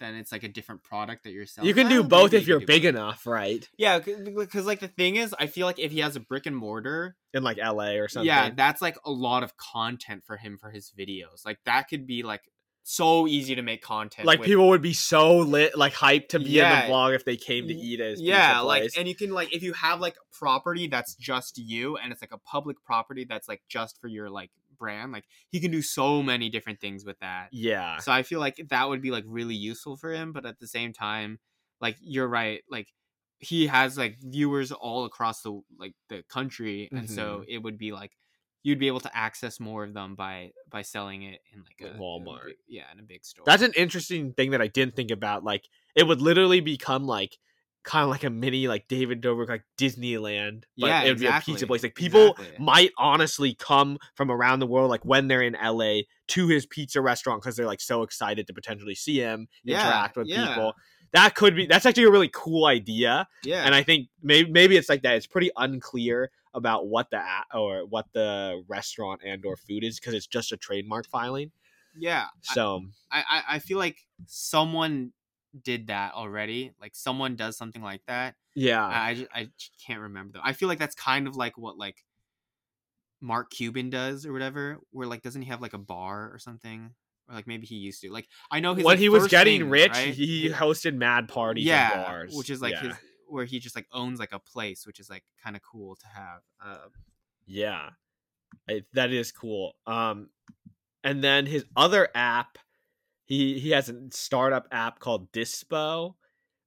Speaker 2: then it's like a different product that you're selling.
Speaker 1: you can do both if
Speaker 2: you
Speaker 1: you're big
Speaker 2: both.
Speaker 1: enough, right?
Speaker 2: Yeah, because like the thing is, I feel like if he has a brick and mortar,
Speaker 1: In like LA or something.
Speaker 2: yeah, that's like a lot of content for him for his videos. Like that could be like so easy to make content.
Speaker 1: like
Speaker 2: with-
Speaker 1: people would be so lit, like hyped to be
Speaker 2: Yeah.
Speaker 1: in the vlog if they came to eat at his
Speaker 2: yeah like
Speaker 1: place.
Speaker 2: and you can like if you have like property that's just you and it's like a public property that's like just for your like brand like he can do so many different things with that
Speaker 1: yeah,
Speaker 2: so i feel like that would be like really useful for him but at the same time like you're right like he has like viewers all across the like the country and
Speaker 1: Mm-hmm.
Speaker 2: so it would be like you'd be able to access more of them by by selling it in like a, a
Speaker 1: Walmart.
Speaker 2: big- yeah in a big store
Speaker 1: That's an interesting thing that I didn't think about. Like, it would literally become like kind of like a mini like David Dobrik like Disneyland. But
Speaker 2: Yeah,
Speaker 1: it would be a pizza place. Like people
Speaker 2: exactly.
Speaker 1: might honestly come from around the world, like when they're in LA, to his pizza restaurant because they're like so excited to potentially see him,
Speaker 2: Yeah,
Speaker 1: interact with
Speaker 2: yeah.
Speaker 1: people. That could be that's actually a really cool idea.
Speaker 2: yeah
Speaker 1: And I think maybe maybe it's like that. It's pretty unclear about what the or what the restaurant and or food is because it's just a trademark filing.
Speaker 2: Yeah.
Speaker 1: So um,
Speaker 2: I, I I feel like someone did that already. Like someone does something like that.
Speaker 1: yeah,
Speaker 2: I I, ju- I can't remember though. I feel like that's kind of like what like Mark Cuban does or whatever. Where like doesn't he have like a bar or something? Or like maybe he used to. Like I know his
Speaker 1: when
Speaker 2: like,
Speaker 1: he was getting
Speaker 2: thing,
Speaker 1: rich,
Speaker 2: right?
Speaker 1: he hosted mad parties
Speaker 2: yeah,
Speaker 1: bars,
Speaker 2: which is like
Speaker 1: yeah.
Speaker 2: his where he just like owns like a place, which is like kind of cool to have. Uh,
Speaker 1: Yeah, I, that is cool. Um, and then his other app, he he has a startup app called Dispo.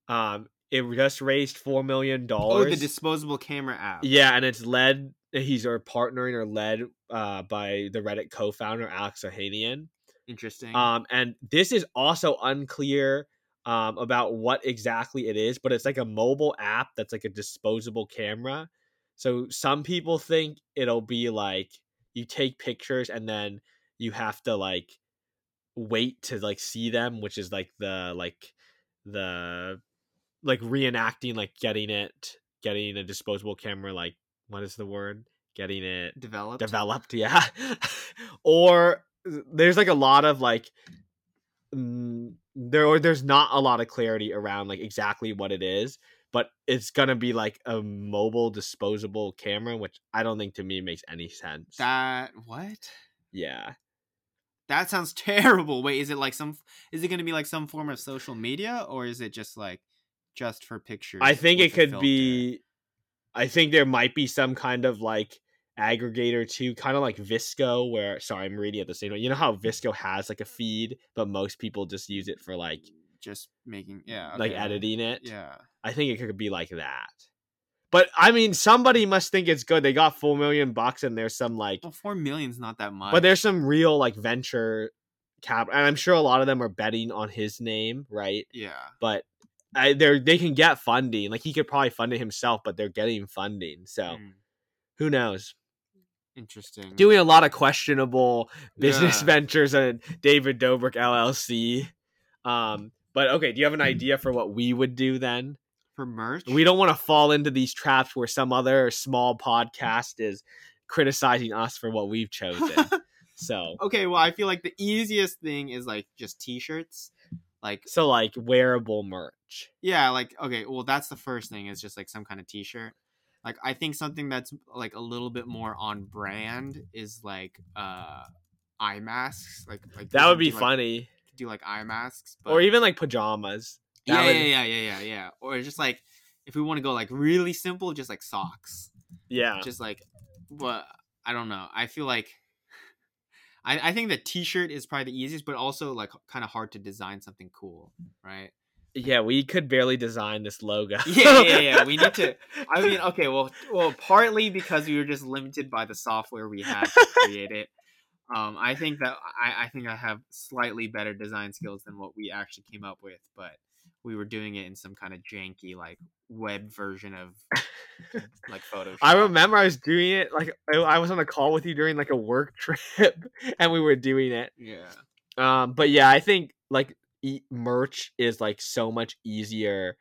Speaker 1: Um, it just raised four million dollars.
Speaker 2: Or the disposable camera app.
Speaker 1: yeah, and it's led. He's or partnering or led uh, by the Reddit co-founder Alex Ohanian.
Speaker 2: interesting.
Speaker 1: Um, and this is also unclear um, about what exactly it is, but it's like a mobile app that's like a disposable camera. So some people think it'll be like you take pictures and then you have to like wait to like see them, which is like the like the like reenacting like getting it getting a disposable camera like what is the word getting it
Speaker 2: developed.
Speaker 1: developed yeah or there's like a lot of like mm, there or there's not a lot of clarity around like exactly what it is but it's gonna be like a mobile disposable camera which i don't think to me makes any sense
Speaker 2: That what?
Speaker 1: yeah
Speaker 2: That sounds terrible. Wait, is it like some? Is it going to be like some form of social media, or is it just like just for pictures?
Speaker 1: i think it could
Speaker 2: filter?
Speaker 1: be i think there might be some kind of like aggregator too kind of like VSCO where sorry i'm reading at the same time you know how VSCO has like a feed but most people just use it for like
Speaker 2: just making yeah
Speaker 1: like editing it
Speaker 2: Yeah,
Speaker 1: I think it could be like that. But I mean, somebody must think it's good. They got four million bucks, and there's some like,
Speaker 2: well, four million's not that much.
Speaker 1: but there's some real like venture cap, and I'm sure a lot of them are betting on his name, right?
Speaker 2: yeah,
Speaker 1: But I, they're they can get funding. Like he could probably fund it himself, but they're getting funding. So
Speaker 2: Mm,
Speaker 1: who knows?
Speaker 2: Interesting.
Speaker 1: Doing a lot of questionable business
Speaker 2: Yeah.
Speaker 1: ventures at David Dobrik LLC. Um, but okay, do you have an idea for what we would do then?
Speaker 2: for merch.
Speaker 1: We don't want to fall into these traps where some other small podcast is criticizing us for what we've chosen. so,
Speaker 2: okay, well, I feel like the easiest thing is like just t-shirts. Like
Speaker 1: so like wearable merch.
Speaker 2: yeah, like okay, well, that's the first thing is just like some kind of t-shirt. Like I think something that's like a little bit more on brand is like uh eye masks. Like like
Speaker 1: That would be
Speaker 2: do, like-
Speaker 1: funny,
Speaker 2: do like eye masks, but
Speaker 1: or even like pajamas.
Speaker 2: Yeah,
Speaker 1: would-
Speaker 2: yeah, yeah, yeah, yeah, yeah. Or just like if we want to go like really simple, just like socks.
Speaker 1: yeah.
Speaker 2: Just like, but I don't know. I feel like I I think the T-shirt is probably the easiest, but also like kind of hard to design something cool, right?
Speaker 1: Yeah, we could barely design this logo.
Speaker 2: Yeah, yeah, yeah. We need to. I mean, okay, well, well, partly because we were just limited by the software we had to create it. Um, I think that I, I think I have slightly better design skills than what we actually came up with, but we were doing it in some kind of janky like web version of like Photoshop.
Speaker 1: I remember I was doing it like I- I was on a call with you during like a work trip, and we were doing it.
Speaker 2: Yeah.
Speaker 1: Um, but yeah, I think like e- merch is like so much easier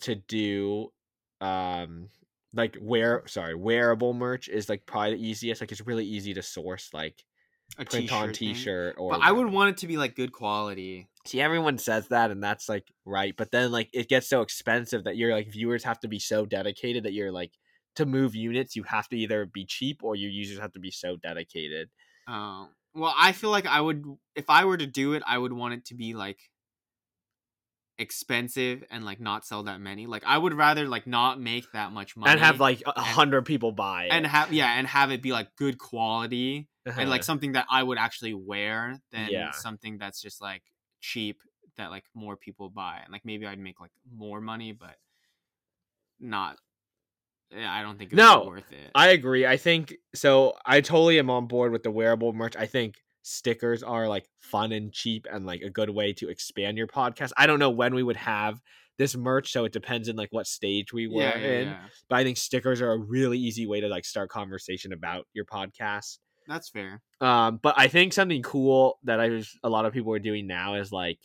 Speaker 1: to do. Um, like wear sorry, wearable merch is like probably the easiest. Like it's really easy to source like
Speaker 2: A
Speaker 1: print on
Speaker 2: t-shirt thing.
Speaker 1: T-shirt or.
Speaker 2: But I would want it to be like good quality.
Speaker 1: see everyone says that, and that's like right. But then like it gets so expensive that your like viewers have to be so dedicated that you're like to move units, you have to either be cheap or your users have to be so dedicated.
Speaker 2: Um, well, I feel like I would, if I were to do it, I would want it to be like expensive and like not sell that many. Like I would rather like not make that much money
Speaker 1: and have like a hundred people buy it.
Speaker 2: and have yeah and have it be like good quality and like
Speaker 1: Uh-huh.
Speaker 2: something that I would actually wear than
Speaker 1: Yeah.
Speaker 2: something that's just like cheap that like more people buy and like maybe I'd make like more money but not I don't think
Speaker 1: No,
Speaker 2: worth it.
Speaker 1: I agree. I think so. I totally am on board with the wearable merch. I think stickers are like fun and cheap and like a good way to expand your podcast. I don't know when we would have this merch, so it depends on like what stage we were
Speaker 2: yeah, yeah,
Speaker 1: in.
Speaker 2: yeah.
Speaker 1: But I think stickers are a really easy way to like start conversation about your podcast.
Speaker 2: That's fair.
Speaker 1: Um, but I think something cool that I was a lot of people are doing now is like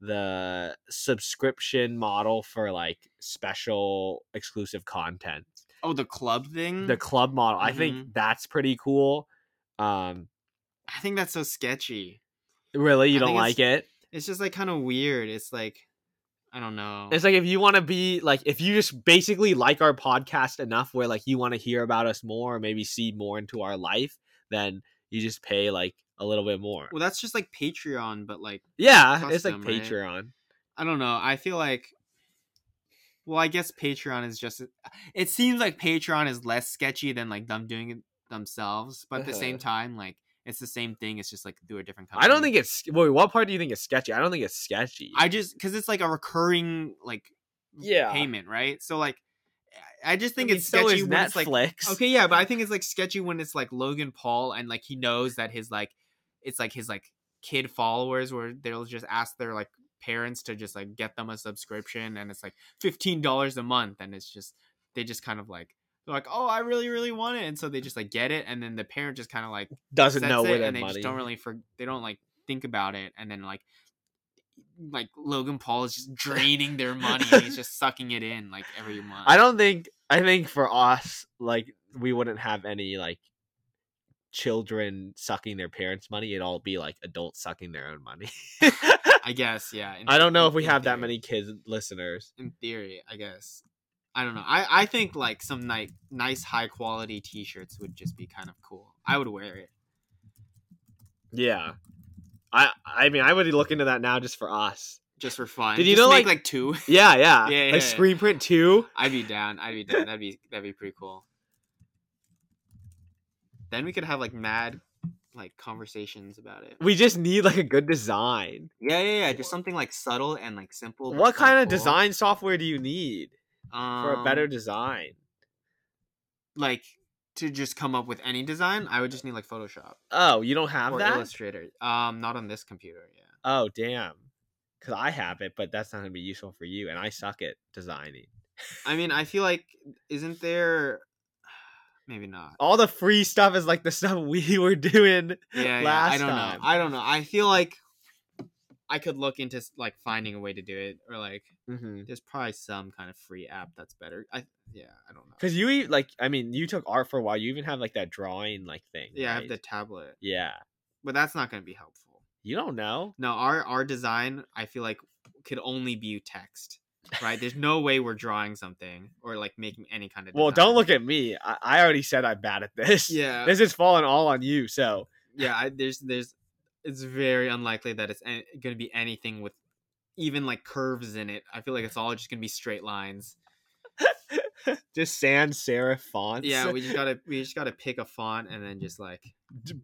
Speaker 1: the subscription model for like special exclusive content.
Speaker 2: Oh, the club thing.
Speaker 1: the club model. I
Speaker 2: Mhm.
Speaker 1: think that's pretty cool. Um,
Speaker 2: I think that's so sketchy.
Speaker 1: really, you
Speaker 2: I
Speaker 1: don't like it?
Speaker 2: It's just like kind of weird. It's like I don't know.
Speaker 1: It's like if you want to be like if you just basically like our podcast enough where like you want to hear about us more or maybe see more into our life, then you just pay like a little bit more.
Speaker 2: well, that's just like Patreon, but like
Speaker 1: Yeah, it's like
Speaker 2: custom, right?
Speaker 1: Patreon.
Speaker 2: I don't know. I feel like well, I guess Patreon is just it seems like Patreon is less sketchy than like them doing it themselves, but at the same
Speaker 1: Uh-huh.
Speaker 2: time like it's the same thing. It's just like through a different company.
Speaker 1: I don't think it's wait, what part do you think is sketchy? I don't think it's sketchy.
Speaker 2: I just because it's like a recurring like
Speaker 1: Yeah.
Speaker 2: payment, right? So like I just think
Speaker 1: I mean,
Speaker 2: it's
Speaker 1: so
Speaker 2: sketchy
Speaker 1: is
Speaker 2: when it's like
Speaker 1: Netflix.
Speaker 2: okay, yeah, but I think it's like sketchy when it's like Logan Paul and like he knows that his like it's like his like kid followers where they'll just ask their like parents to just like get them a subscription and it's like fifteen dollars a month and it's just they just kind of like they're like oh I really really want it and so they just like get it and then the parent just kind of like
Speaker 1: Doesn't know
Speaker 2: it
Speaker 1: where
Speaker 2: and they
Speaker 1: money.
Speaker 2: just don't really for they don't like think about it and then like like Logan Paul is just draining their money and he's just sucking it in like every month.
Speaker 1: I don't think I think for us, like we wouldn't have any like children sucking their parents' money. It'd all be like adults sucking their own money.
Speaker 2: I guess yeah. in-
Speaker 1: I don't know
Speaker 2: in-
Speaker 1: if we have that many kids listeners.
Speaker 2: In theory, I guess. I don't know. I I think like some ni- nice high quality T-shirts would just be kind of cool. I would wear it.
Speaker 1: Yeah. I I mean I would look into that now just for us.
Speaker 2: Just for fun.
Speaker 1: Did you
Speaker 2: Just
Speaker 1: know,
Speaker 2: make
Speaker 1: like-
Speaker 2: like two?
Speaker 1: Yeah, yeah.
Speaker 2: Yeah, yeah,
Speaker 1: like
Speaker 2: yeah.
Speaker 1: screen print two?
Speaker 2: I'd be down. I'd be down. That'd be that'd be pretty cool. Then we could have like mad like conversations about it.
Speaker 1: We just need like a good design.
Speaker 2: Yeah, yeah, yeah. Just something like subtle and like simple.
Speaker 1: What kind of
Speaker 2: cool.
Speaker 1: design software do you need for a better
Speaker 2: Um,
Speaker 1: design?
Speaker 2: like to just come up with any design? I would just need like Photoshop
Speaker 1: Oh, you don't have
Speaker 2: or
Speaker 1: that?
Speaker 2: Illustrator. Um, not on this computer. Yeah.
Speaker 1: Oh, damn. Cuz I have it, but that's not going to be useful for you and I suck at designing.
Speaker 2: I mean, I feel like isn't there? Maybe not.
Speaker 1: All the free stuff is like the stuff we were doing
Speaker 2: Yeah, yeah.
Speaker 1: last
Speaker 2: I don't
Speaker 1: time.
Speaker 2: know. I don't know. I feel like I could look into like finding a way to do it, or like
Speaker 1: mm-hmm.
Speaker 2: there's probably some kind of free app that's better. I yeah, I don't know.
Speaker 1: Cuz you like I mean, you took art for a while. You even have like that drawing like thing.
Speaker 2: Yeah, I have the tablet,
Speaker 1: Yeah.
Speaker 2: but that's not going to be helpful.
Speaker 1: You don't know.
Speaker 2: No, our our design I feel like could only be text. Right? There's no way we're drawing something or like making any kind of.
Speaker 1: Well, don't look at me. I, I already said I'm bad at this.
Speaker 2: Yeah,
Speaker 1: This is falling all on you. So
Speaker 2: yeah. I, there's there's it's very unlikely that it's going to be anything with even like curves in it. I feel like it's all just going to be straight lines.
Speaker 1: just sans serif fonts.
Speaker 2: Yeah, we just gotta we just gotta pick a font and then just like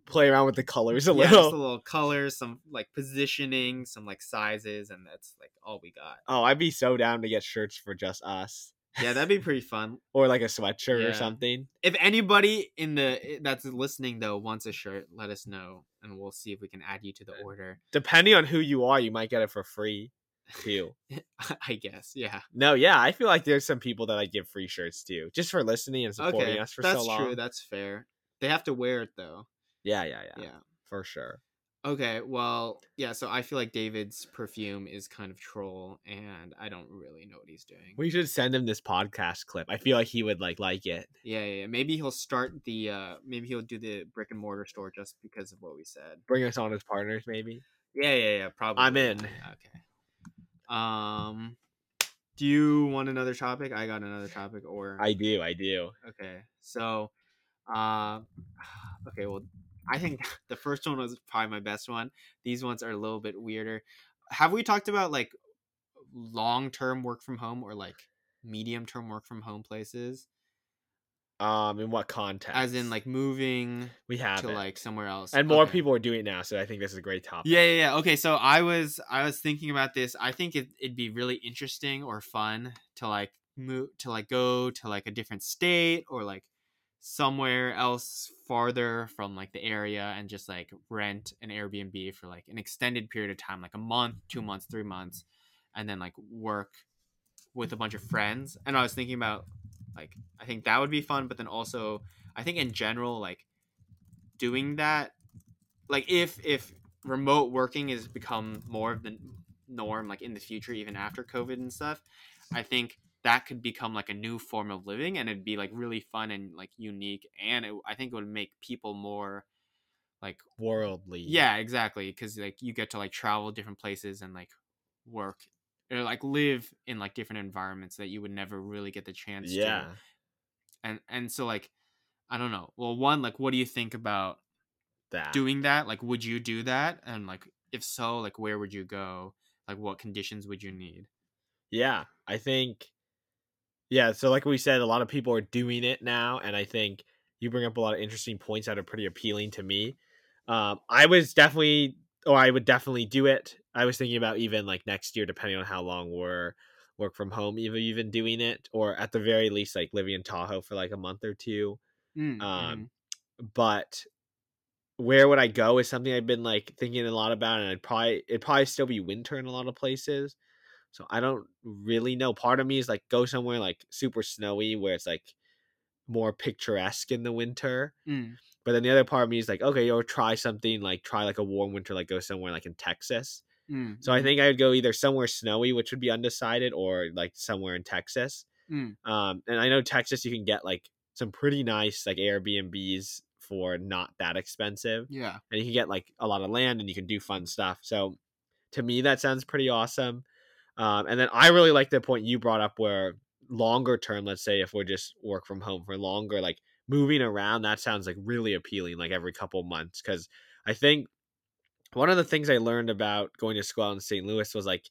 Speaker 1: play around with the colors a
Speaker 2: yeah, just
Speaker 1: little.
Speaker 2: a little colors, some like positioning, some like sizes, and that's like all we got.
Speaker 1: Oh, I'd be so down to get shirts for just us,
Speaker 2: Yeah, that'd be pretty fun.
Speaker 1: or like a sweatshirt
Speaker 2: Yeah.
Speaker 1: or something.
Speaker 2: If anybody in the that's listening though wants a shirt, let us know, and we'll see if we can add you to the uh, order.
Speaker 1: Depending on who you are, you might get it for free too.
Speaker 2: I guess, yeah.
Speaker 1: no, yeah, I feel like there's some people that I give free shirts to just for listening and supporting
Speaker 2: Okay,
Speaker 1: us for so long.
Speaker 2: That's true. That's fair. They have to wear it though.
Speaker 1: yeah, yeah, yeah,
Speaker 2: Yeah.
Speaker 1: for sure.
Speaker 2: Okay, well, yeah, so I feel like David's perfume is kind of troll and I don't really know what he's doing.
Speaker 1: We should send him this podcast clip. I feel like he would like like it.
Speaker 2: Yeah, yeah, yeah. Maybe he'll start the uh maybe he'll do the brick and mortar store just because of what we said.
Speaker 1: Bring us on as partners, maybe.
Speaker 2: Yeah, yeah, yeah, probably.
Speaker 1: I'm in.
Speaker 2: Okay. Um do you want another topic? I got another topic or
Speaker 1: I do, I do.
Speaker 2: Okay. So uh okay, well I think the first one was probably my best one. These ones are a little bit weirder. Have we talked about like long-term work from home or like medium-term work from home places?
Speaker 1: Um, in what context?
Speaker 2: As in like moving
Speaker 1: we have
Speaker 2: to
Speaker 1: it.
Speaker 2: like somewhere else.
Speaker 1: and more
Speaker 2: Okay.
Speaker 1: people are doing it now, so I think this is a great topic.
Speaker 2: Yeah, yeah, yeah. Okay, so I was I was thinking about this. I think it, it'd be really interesting or fun to like move to like go to like a different state or like somewhere else farther from like the area and just like rent an Airbnb for like an extended period of time, like a month, two months, three months, and then like work with a bunch of friends. And I was thinking about like I think that would be fun, but then also I think in general like doing that like if if remote working has become more of the norm like in the future even after covid and stuff i think that could become like a new form of living and it'd be like really fun and like unique and it, i think it would make people more like
Speaker 1: Worldly.
Speaker 2: yeah exactly because like you get to like travel different places and like work or like live in like different environments that you would never really get the chance
Speaker 1: Yeah.
Speaker 2: to and and so like i don't know well one like what do you think about
Speaker 1: That.
Speaker 2: doing that like would you do that and like if so like where would you go like what conditions would you need
Speaker 1: Yeah, I think. Yeah, so like we said, a lot of people are doing it now, and I think you bring up a lot of interesting points that are pretty appealing to me. Um, I was definitely, or I would definitely do it. I was thinking about even like next year, depending on how long we're work from home, even even doing it, or at the very least, like living in Tahoe for like a month or two.
Speaker 2: Mm,
Speaker 1: Um, but where would I go is something I've been like thinking a lot about, and I'd probably it'd probably still be winter in a lot of places. So I don't really know. Part of me is like go somewhere like super snowy where it's like more picturesque in the winter.
Speaker 2: mm,
Speaker 1: But then the other part of me is like, okay, or try something like try like a warm winter, like go somewhere like in Texas.
Speaker 2: Mm,
Speaker 1: So I
Speaker 2: mm,
Speaker 1: think I would go either somewhere snowy, which would be undecided, or like somewhere in Texas.
Speaker 2: mm,
Speaker 1: Um, and I know Texas, you can get like some pretty nice like Airbnbs for not that expensive,
Speaker 2: yeah
Speaker 1: and you can get like a lot of land and you can do fun stuff. So to me, that sounds pretty awesome. Um, and then I really like the point you brought up where longer term, let's say if we're just work from home for longer, like moving around, that sounds like really appealing, like every couple months. Because I think one of the things I learned about going to school out in St. Louis was like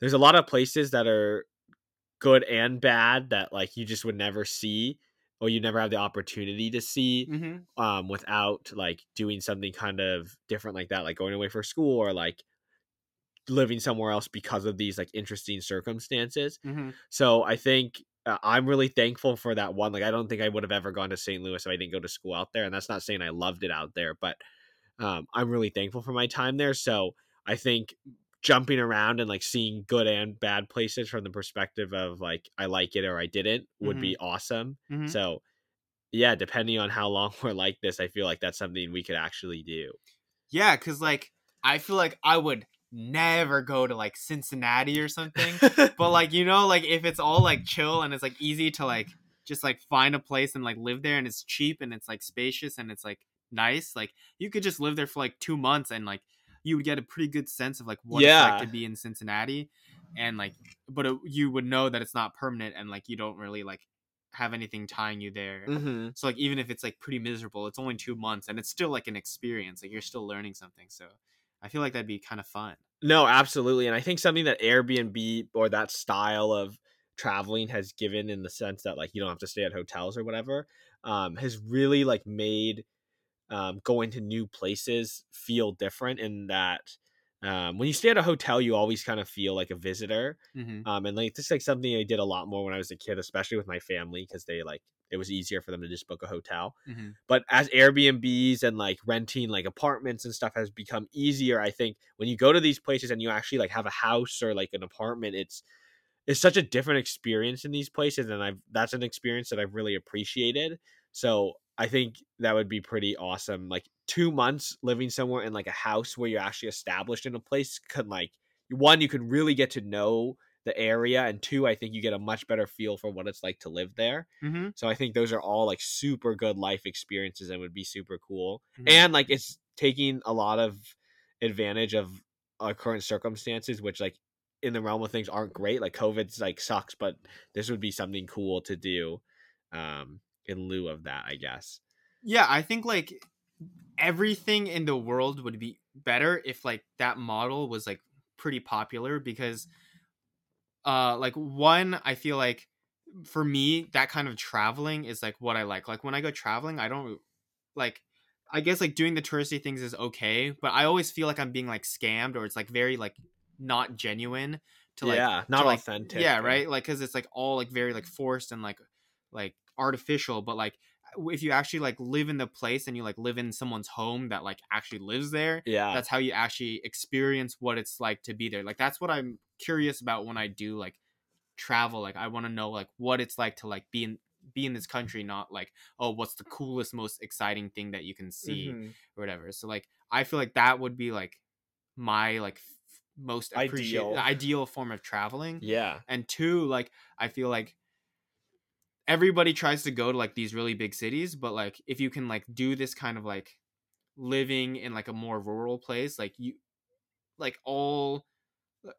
Speaker 1: there's a lot of places that are good and bad that like you just would never see or you never have the opportunity to see
Speaker 2: mm-hmm.
Speaker 1: um without like doing something kind of different like that like going away for school or like living somewhere else because of these like interesting circumstances
Speaker 2: Mm-hmm.
Speaker 1: so i think uh, i'm really thankful for that one like i don't think i would have ever gone to st louis if i didn't go to school out there and that's not saying i loved it out there but um, i'm really thankful for my time there so i think jumping around and like seeing good and bad places from the perspective of like i like it or i didn't would be awesome
Speaker 2: Mhm.
Speaker 1: so yeah depending on how long we're like this i feel like that's something we could actually do
Speaker 2: Yeah, because like I feel like I would never go to like Cincinnati or something. but like you know, like if it's all like chill and it's like easy to like just like find a place and like live there and it's cheap and it's like spacious and it's like nice, like you could just live there for like two months and like you would get a pretty good sense of like what it's
Speaker 1: Yeah.
Speaker 2: like to be in Cincinnati, and like but it, you would know that it's not permanent and like you don't really like have anything tying you there.
Speaker 1: hmm
Speaker 2: So like even if it's like pretty miserable, it's only two months and it's still like an experience. Like you're still learning something. So I feel like that'd be kind of fun.
Speaker 1: No, absolutely. And I think something that Airbnb or that style of traveling has given in the sense that like you don't have to stay at hotels or whatever, um, has really like made um, going to new places feel different in that um, when you stay at a hotel, you always kind of feel like a visitor.
Speaker 2: Mm-hmm.
Speaker 1: Um, and like this is like something I did a lot more when I was a kid, especially with my family, because they like it was easier for them to just book a hotel.
Speaker 2: Mm-hmm.
Speaker 1: But as Airbnbs and like renting like apartments and stuff has become easier, I think when you go to these places and you actually like have a house or like an apartment, it's it's such a different experience in these places, and I've that's an experience that I've really appreciated. So I think that would be pretty awesome. Like two months living somewhere in like a house where you're actually established in a place can like one you can really get to know the area, and two I think you get a much better feel for what it's like to live there.
Speaker 2: Mm-hmm.
Speaker 1: So I think those are all like super good life experiences and would be super cool.
Speaker 2: Mhm.
Speaker 1: And like it's taking a lot of advantage of our current circumstances, which like in the realm of things aren't great. Like COVID's like sucks, but this would be something cool to do um in lieu of that, I guess.
Speaker 2: Yeah, I think like everything in the world would be better if like that model was like pretty popular because uh like one I feel like for me that kind of traveling is like what I like. Like when I go traveling, I don't like I guess like doing the touristy things is okay, but I always feel like I'm being like scammed or it's like very like not genuine to like
Speaker 1: yeah, not
Speaker 2: to, like,
Speaker 1: authentic.
Speaker 2: yeah right like because it's like all like very like forced and like like artificial but like if you actually like live in the place and you like live in someone's home that like actually lives there
Speaker 1: Yeah.
Speaker 2: that's how you actually experience what it's like to be there like that's what i'm curious about when i do like travel like i want to know like what it's like to like be in be in this country not like oh what's the coolest most exciting thing that you can see
Speaker 1: Mhm.
Speaker 2: or whatever so like i feel like that would be like my like f- most appreciate
Speaker 1: Ideal.
Speaker 2: ideal form of traveling
Speaker 1: Yeah.
Speaker 2: and two like i feel like everybody tries to go to like these really big cities but like if you can like do this kind of like living in like a more rural place like you like all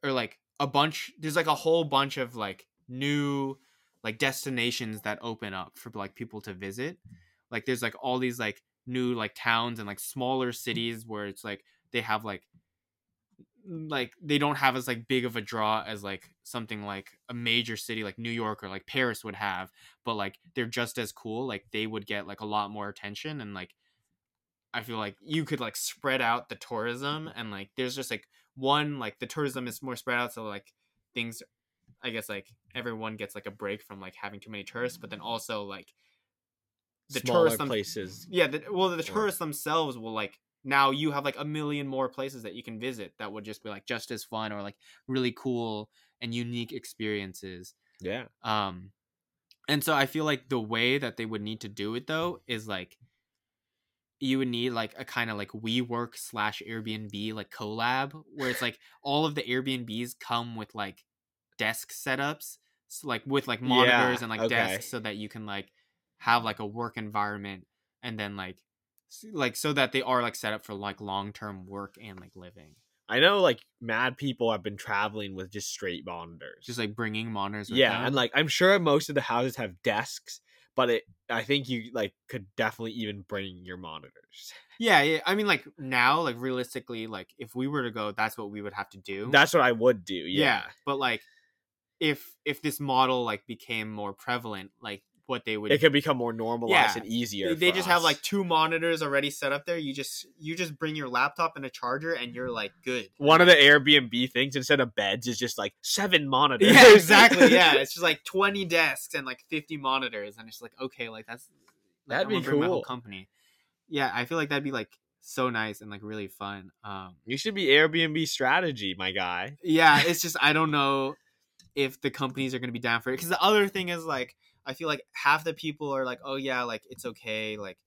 Speaker 2: or like a bunch there's like a whole bunch of like new like destinations that open up for like people to visit. Like there's like all these like new like towns and like smaller mm. cities where it's like they have like Mm, like they don't have as like big of a draw as like something like a major city like New York or like Paris would have, but like they're just as cool. Like they would get like a lot more attention and like I feel like you could like spread out the tourism mm-hmm. and like there's just like one like the tourism is more spread out so like things I guess like everyone gets like a break from like having too many tourists, but then also like the
Speaker 1: Smaller
Speaker 2: tourists them-
Speaker 1: places.
Speaker 2: yeah, the, well, the
Speaker 1: Or-
Speaker 2: tourists themselves will like now you have like a million more places that you can visit that would just be like just as fun or like really cool and unique experiences.
Speaker 1: Yeah.
Speaker 2: Um, and so I feel like the way that they would need to do it though is like you would need like a kind of like WeWork slash Airbnb like collab where it's like all of the Airbnbs come with like desk setups, so like with like monitors and like
Speaker 1: okay.
Speaker 2: desks so that you can like have like a work environment and then like like so that they are like set up for like long term work and like living.
Speaker 1: I know like mad people have been traveling with just straight monitors.
Speaker 2: Just like bringing monitors. With
Speaker 1: yeah,
Speaker 2: them.
Speaker 1: and like I'm sure most of the houses have desks, but it I think you like could definitely even bring your monitors.
Speaker 2: Yeah, yeah. I mean, like now, like realistically, like if we were to go, that's what we would have to do.
Speaker 1: That's what I would do.
Speaker 2: yeah.
Speaker 1: Yeah.
Speaker 2: But like, if if this model like became more prevalent, like what they would,
Speaker 1: It could become more normalized
Speaker 2: Yeah.
Speaker 1: and easier.
Speaker 2: they, just have like two monitors already set up there. You just you just bring your laptop and a charger, and you're like good.
Speaker 1: one of the Airbnb things instead of beds is just like seven monitors.
Speaker 2: Yeah, exactly. Yeah, it's just like twenty desks and like fifty monitors, and it's like okay, like that's like,
Speaker 1: That'd
Speaker 2: I'm
Speaker 1: be
Speaker 2: gonna My whole
Speaker 1: cool.
Speaker 2: company. Yeah, I feel like that'd be like so nice and like really fun. Um,
Speaker 1: you should be Airbnb strategy, my guy.
Speaker 2: yeah it's just i don't know if the companies are going to be down for it because the other thing is like i feel like half the people are like oh yeah like it's okay like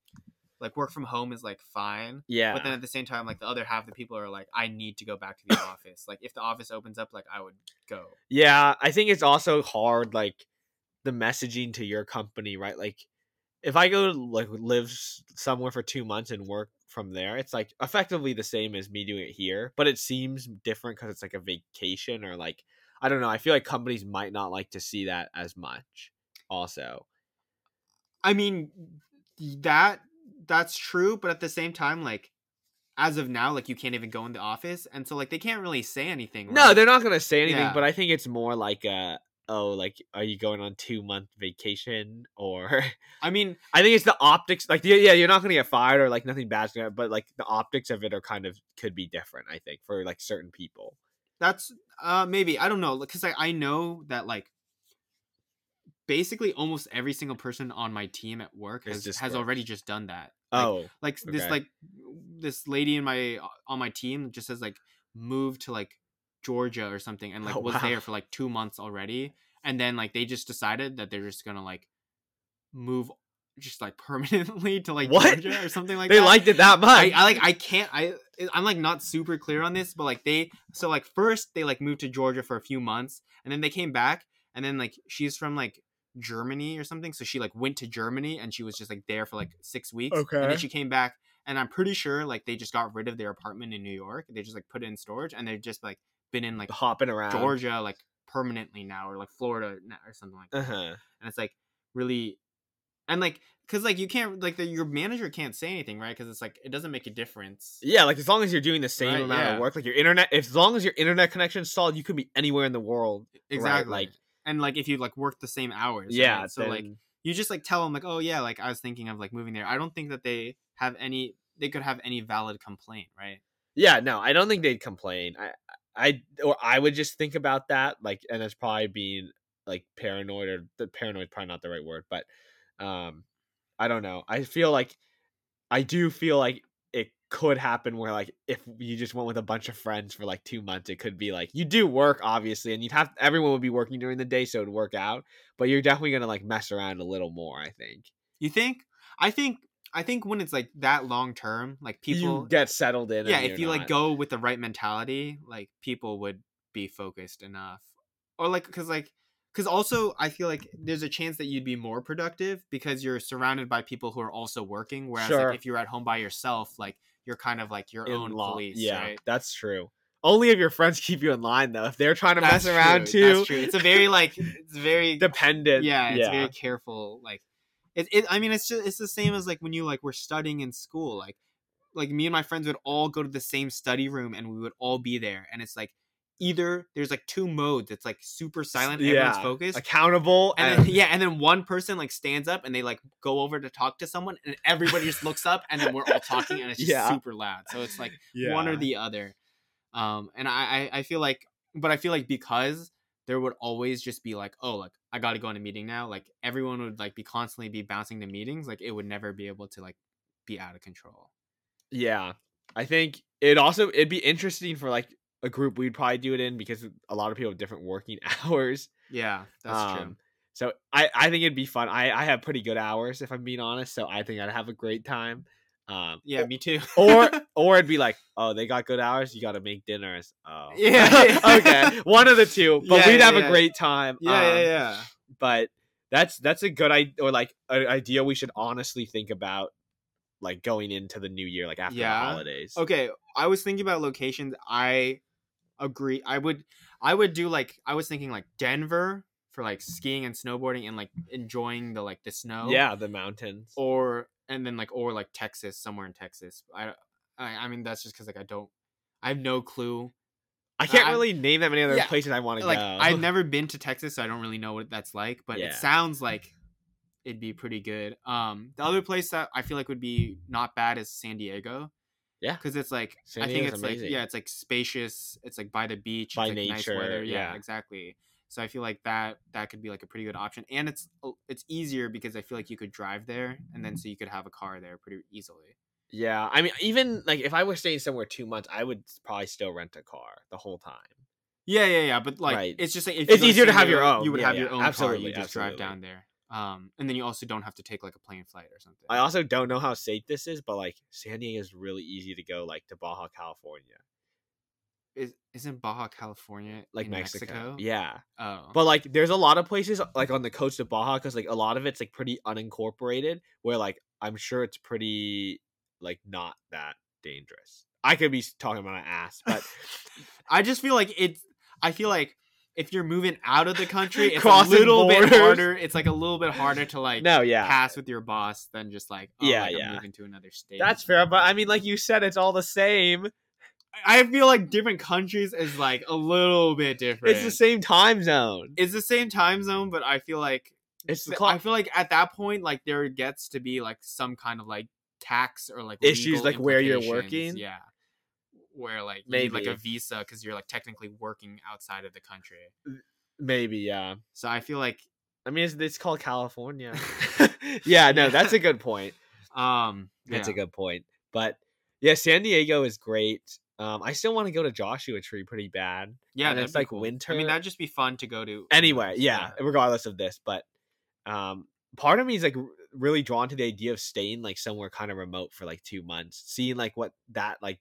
Speaker 2: like work from home is like fine
Speaker 1: Yeah.
Speaker 2: but then at the same time like the other half of the people are like i need to go back to the office like if the office opens up like i would go
Speaker 1: Yeah, I think it's also hard, like the messaging to your company, right? Like, if I go to like live somewhere for two months and work from there, it's like effectively the same as me doing it here, but it seems different because it's like a vacation or like I don't know. I feel like companies might not like to see that as much. Also,
Speaker 2: i mean that that's true but at the same time like as of now like you can't even go in the office and so like they can't really say anything
Speaker 1: no, they're not gonna say anything.
Speaker 2: Yeah.
Speaker 1: But I think it's more like a oh, like are you going on two month vacation or
Speaker 2: i mean
Speaker 1: I think it's the optics. Like, yeah, yeah, you're not gonna get fired or like nothing bad's gonna, but like the optics of it are kind of could be different. I think for like certain people.
Speaker 2: That's uh maybe I don't know because I I know that like basically almost every single person on my team at work has has
Speaker 1: work.
Speaker 2: already just done that. Like,
Speaker 1: Oh,
Speaker 2: like this
Speaker 1: okay.
Speaker 2: like this lady in my uh, on my team just has like moved to like Georgia or something and like
Speaker 1: Oh,
Speaker 2: was
Speaker 1: wow.
Speaker 2: there for like 2 months already and then like they just decided that they're just going to like move just like permanently to like
Speaker 1: What?
Speaker 2: Georgia or something like
Speaker 1: they
Speaker 2: that.
Speaker 1: They liked it that much.
Speaker 2: I, I like I can't I I'm like not super clear on this, but like they so like first they like moved to Georgia for a few months and then they came back and then like she's from like Germany or something, so she like went to Germany and she was just like there for like six weeks.
Speaker 1: Okay.
Speaker 2: And then she came back and I'm pretty sure like they just got rid of their apartment in New York. They just like put it in storage and they've just like been in like
Speaker 1: hopping around.
Speaker 2: Georgia like permanently now or like Florida now or something like that
Speaker 1: Uh huh.
Speaker 2: and it's like really and like because like you can't like the, your manager can't say anything right because it's like it doesn't make a difference
Speaker 1: Yeah, like as long as you're doing the same
Speaker 2: Right,
Speaker 1: amount
Speaker 2: yeah.
Speaker 1: of work, like your internet, as long as your internet connection is solid, you could be anywhere in the world.
Speaker 2: exactly
Speaker 1: like-
Speaker 2: and like if you like work the same hours
Speaker 1: Yeah.
Speaker 2: right? so like you just like tell them like oh yeah like i was thinking of like moving there i don't think that they have any they could have any valid complaint right
Speaker 1: yeah, no, I don't think they'd complain. I, I, or I would just think about that, like, and it's probably being like paranoid or the paranoid probably not the right word, but, um, I don't know. I feel like, I do feel like could happen where like if you just went with a bunch of friends for like two months, it could be like you do work obviously, and you'd have everyone would be working during the day, so it'd work out. But you're definitely gonna like mess around a little more. I think.
Speaker 2: you think i think I think when it's like that long term, like people
Speaker 1: you get settled in.
Speaker 2: yeah, if you like go with the right mentality, like people would be focused enough. Or like cuz like cuz also I feel like there's a chance that you'd be more productive because you're surrounded by people who are also working whereas
Speaker 1: Sure.
Speaker 2: like if you're at home by yourself, like you're kind of like your
Speaker 1: in
Speaker 2: own
Speaker 1: law-
Speaker 2: police,
Speaker 1: Yeah,
Speaker 2: right?
Speaker 1: that's true. Only if your friends keep you in line though. If they're trying to
Speaker 2: That's
Speaker 1: mess around too,
Speaker 2: That's true. It's a very like it's very
Speaker 1: dependent.
Speaker 2: yeah, it's
Speaker 1: yeah.
Speaker 2: very careful. Like it, it I mean it's just it's the same as like when you like were studying in school. Like like me and my friends would all go to the same study room and we would all be there. And it's like either there's like two modes. It's like super silent, everyone's
Speaker 1: Yeah,
Speaker 2: focused.
Speaker 1: accountable
Speaker 2: and
Speaker 1: and,
Speaker 2: then, yeah, and then one person like stands up and they like go over to talk to someone, and everybody just looks up, and then we're all talking, and it's just
Speaker 1: Yeah.
Speaker 2: super loud. So it's like one or the other. Um, and I, I feel like, but I feel like because there would always just be like, oh, like I got to go on a meeting now. Like everyone would like be constantly be bouncing to meetings. Like it would never be able to like be out of control.
Speaker 1: Yeah. I think it also it'd be interesting for like a group we'd probably do it in because a lot of people have different working hours.
Speaker 2: Yeah, that's true.
Speaker 1: Um, So I, I think it'd be fun. I, I have pretty good hours if I'm being honest. So I think I'd have a great time. Um,
Speaker 2: Yeah, me too.
Speaker 1: or or it'd be like, oh, they got good hours. You got to make dinners. Oh,
Speaker 2: Yeah.
Speaker 1: okay, one of the two. But
Speaker 2: Yeah,
Speaker 1: we'd
Speaker 2: yeah,
Speaker 1: have
Speaker 2: yeah.
Speaker 1: a great time.
Speaker 2: yeah, yeah,
Speaker 1: Um,
Speaker 2: yeah.
Speaker 1: But that's that's a good idea, or like an idea we should honestly think about, like going into the new year, like after
Speaker 2: Yeah.
Speaker 1: the holidays.
Speaker 2: Okay, I was thinking about locations. I agree. I would I would do like I was thinking like Denver for like skiing and snowboarding and like enjoying the like the snow.
Speaker 1: Yeah, the mountains.
Speaker 2: Or and then like or like Texas, somewhere in Texas. I I, I mean that's just cuz like I don't I have no clue.
Speaker 1: I can't
Speaker 2: I-
Speaker 1: really name that many other
Speaker 2: Yeah,
Speaker 1: places I want to
Speaker 2: Like
Speaker 1: go.
Speaker 2: I've never been to Texas, so I don't really know what that's like, but
Speaker 1: Yeah.
Speaker 2: it sounds like it'd be pretty good. Um the other place that I feel like would be not bad is San Diego.
Speaker 1: Yeah.
Speaker 2: Cuz it's like
Speaker 1: San
Speaker 2: I think it's
Speaker 1: amazing.
Speaker 2: like yeah, it's like spacious, it's like by the beach,
Speaker 1: By
Speaker 2: it's like nice
Speaker 1: nature,
Speaker 2: weather. Yeah,
Speaker 1: yeah.
Speaker 2: exactly. So I feel like that that could be like a pretty good option and it's uh, it's easier because I feel like you could drive there and then so you could have a car there pretty easily.
Speaker 1: Yeah, I mean, even like if I was staying somewhere two months, I would probably still rent a car the whole time.
Speaker 2: Yeah, yeah, yeah. But like,
Speaker 1: Right.
Speaker 2: it's just like
Speaker 1: It's easier to have your own.
Speaker 2: You would
Speaker 1: Yeah,
Speaker 2: have your
Speaker 1: yeah,
Speaker 2: own car.
Speaker 1: absolutely,
Speaker 2: You just drive down there. Um, and then you also don't have to take like a plane flight or something.
Speaker 1: I also don't know how safe this is, but like San Diego is really easy to go like to Baja California,
Speaker 2: Is isn't Baja California
Speaker 1: like
Speaker 2: in
Speaker 1: Mexico. Yeah,
Speaker 2: Oh,
Speaker 1: but like there's a lot of places like on the coast of Baja because like a lot of it's like pretty unincorporated, where like I'm sure it's pretty like not that dangerous. I could be talking about my ass, but
Speaker 2: I just feel like it's. I feel like if you're moving out of the country, it's a little bit harder. It's like a little bit harder to like
Speaker 1: no, yeah,
Speaker 2: pass with your boss than just like oh,
Speaker 1: Yeah,
Speaker 2: like, I'm moving to another state.
Speaker 1: that's fair. But I mean, like you said, it's all the same.
Speaker 2: I feel like different countries is like a little bit different.
Speaker 1: It's the same time zone.
Speaker 2: It's the same time zone, but I feel like
Speaker 1: It's the clock.
Speaker 2: I feel like at that point, like there gets to be like some kind of like tax or like
Speaker 1: Issues, like, where you're working?
Speaker 2: Yeah, where like need like a visa because you're like technically working outside of the country.
Speaker 1: Maybe, yeah.
Speaker 2: So I feel like,
Speaker 1: I mean, it's, it's called California. yeah, no, that's a good point.
Speaker 2: um,
Speaker 1: That's
Speaker 2: yeah.
Speaker 1: a good point. But yeah, San Diego is great. Um, I still want to go to Joshua Tree pretty bad.
Speaker 2: yeah.
Speaker 1: and it's like
Speaker 2: cool.
Speaker 1: winter.
Speaker 2: I mean, that'd just be fun to go to.
Speaker 1: Anyway,
Speaker 2: anyways,
Speaker 1: yeah, regardless of this, but um, part of me is like really drawn to the idea of staying like somewhere kind of remote for like two months, seeing like what that like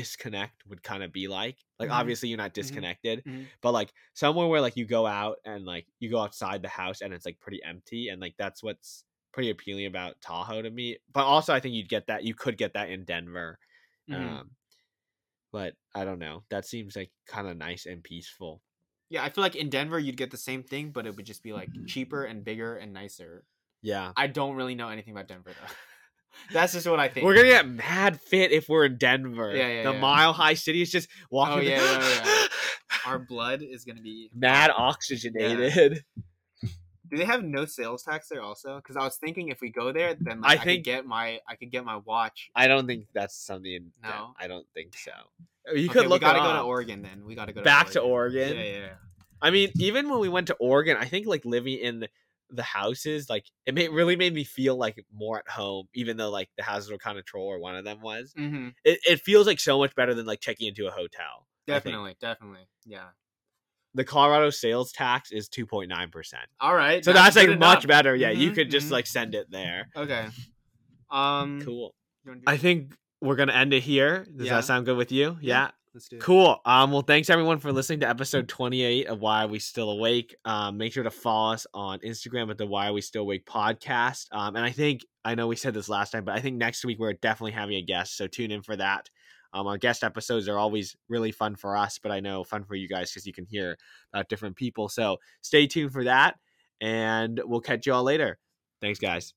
Speaker 1: disconnect would kind of be like. Like
Speaker 2: Mhm.
Speaker 1: obviously you're not disconnected,
Speaker 2: Mhm.
Speaker 1: but like somewhere where like you go out and like you go outside the house and it's like pretty empty and like that's what's pretty appealing about Tahoe to me. But also I think you'd get that you could get that in Denver.
Speaker 2: Mhm.
Speaker 1: Um but I don't know. That seems like kind of nice and peaceful.
Speaker 2: yeah. I feel like in Denver you'd get the same thing, but it would just be like cheaper and bigger and nicer.
Speaker 1: Yeah.
Speaker 2: I don't really know anything about Denver though. That's just what I think.
Speaker 1: We're gonna get mad fit if we're in Denver.
Speaker 2: Yeah, yeah,
Speaker 1: the
Speaker 2: yeah.
Speaker 1: mile high city is just walking.
Speaker 2: Oh, yeah, yeah, yeah. Our blood is gonna be
Speaker 1: mad oxygenated.
Speaker 2: Do they have no sales tax there also? Because I was thinking if we go there, then like,
Speaker 1: I
Speaker 2: I,
Speaker 1: think-
Speaker 2: could get my I could get my watch.
Speaker 1: I don't think that's something. that-
Speaker 2: No?
Speaker 1: I don't think so. Oh, you
Speaker 2: Okay,
Speaker 1: could look
Speaker 2: we gotta
Speaker 1: it
Speaker 2: go to. Oregon then. We gotta go to
Speaker 1: Back to Oregon?
Speaker 2: Yeah, yeah. yeah.
Speaker 1: I mean, even when we went to Oregon, I think like living in the houses, like it made, really made me feel like more at home, even though like the houses were kind of troll or one of them was.
Speaker 2: Mm-hmm.
Speaker 1: It, it feels like so much better than like checking into a hotel.
Speaker 2: Definitely, definitely. Yeah.
Speaker 1: The Colorado sales tax is two point nine percent,
Speaker 2: All right.
Speaker 1: so that's, like
Speaker 2: good
Speaker 1: much
Speaker 2: enough.
Speaker 1: better. Yeah, you
Speaker 2: Mhm,
Speaker 1: could just
Speaker 2: mhm.
Speaker 1: like send it there.
Speaker 2: Okay. Um,
Speaker 1: Cool.
Speaker 2: you
Speaker 1: I think we're gonna end it here. Does
Speaker 2: Yeah.
Speaker 1: that sound good with you? Yeah.
Speaker 2: Let's do it.
Speaker 1: Cool. Um, well, thanks everyone for listening to episode 28 of Why Are We Still Awake. Um, make sure to follow us on Instagram at the Why Are We Still Awake podcast. Um, and I think I know we said this last time, but I think next week we're definitely having a guest, so tune in for that. Um, our guest episodes are always really fun for us, but I know fun for you guys because you can hear about different people. So stay tuned for that, and we'll catch you all later. Thanks, guys.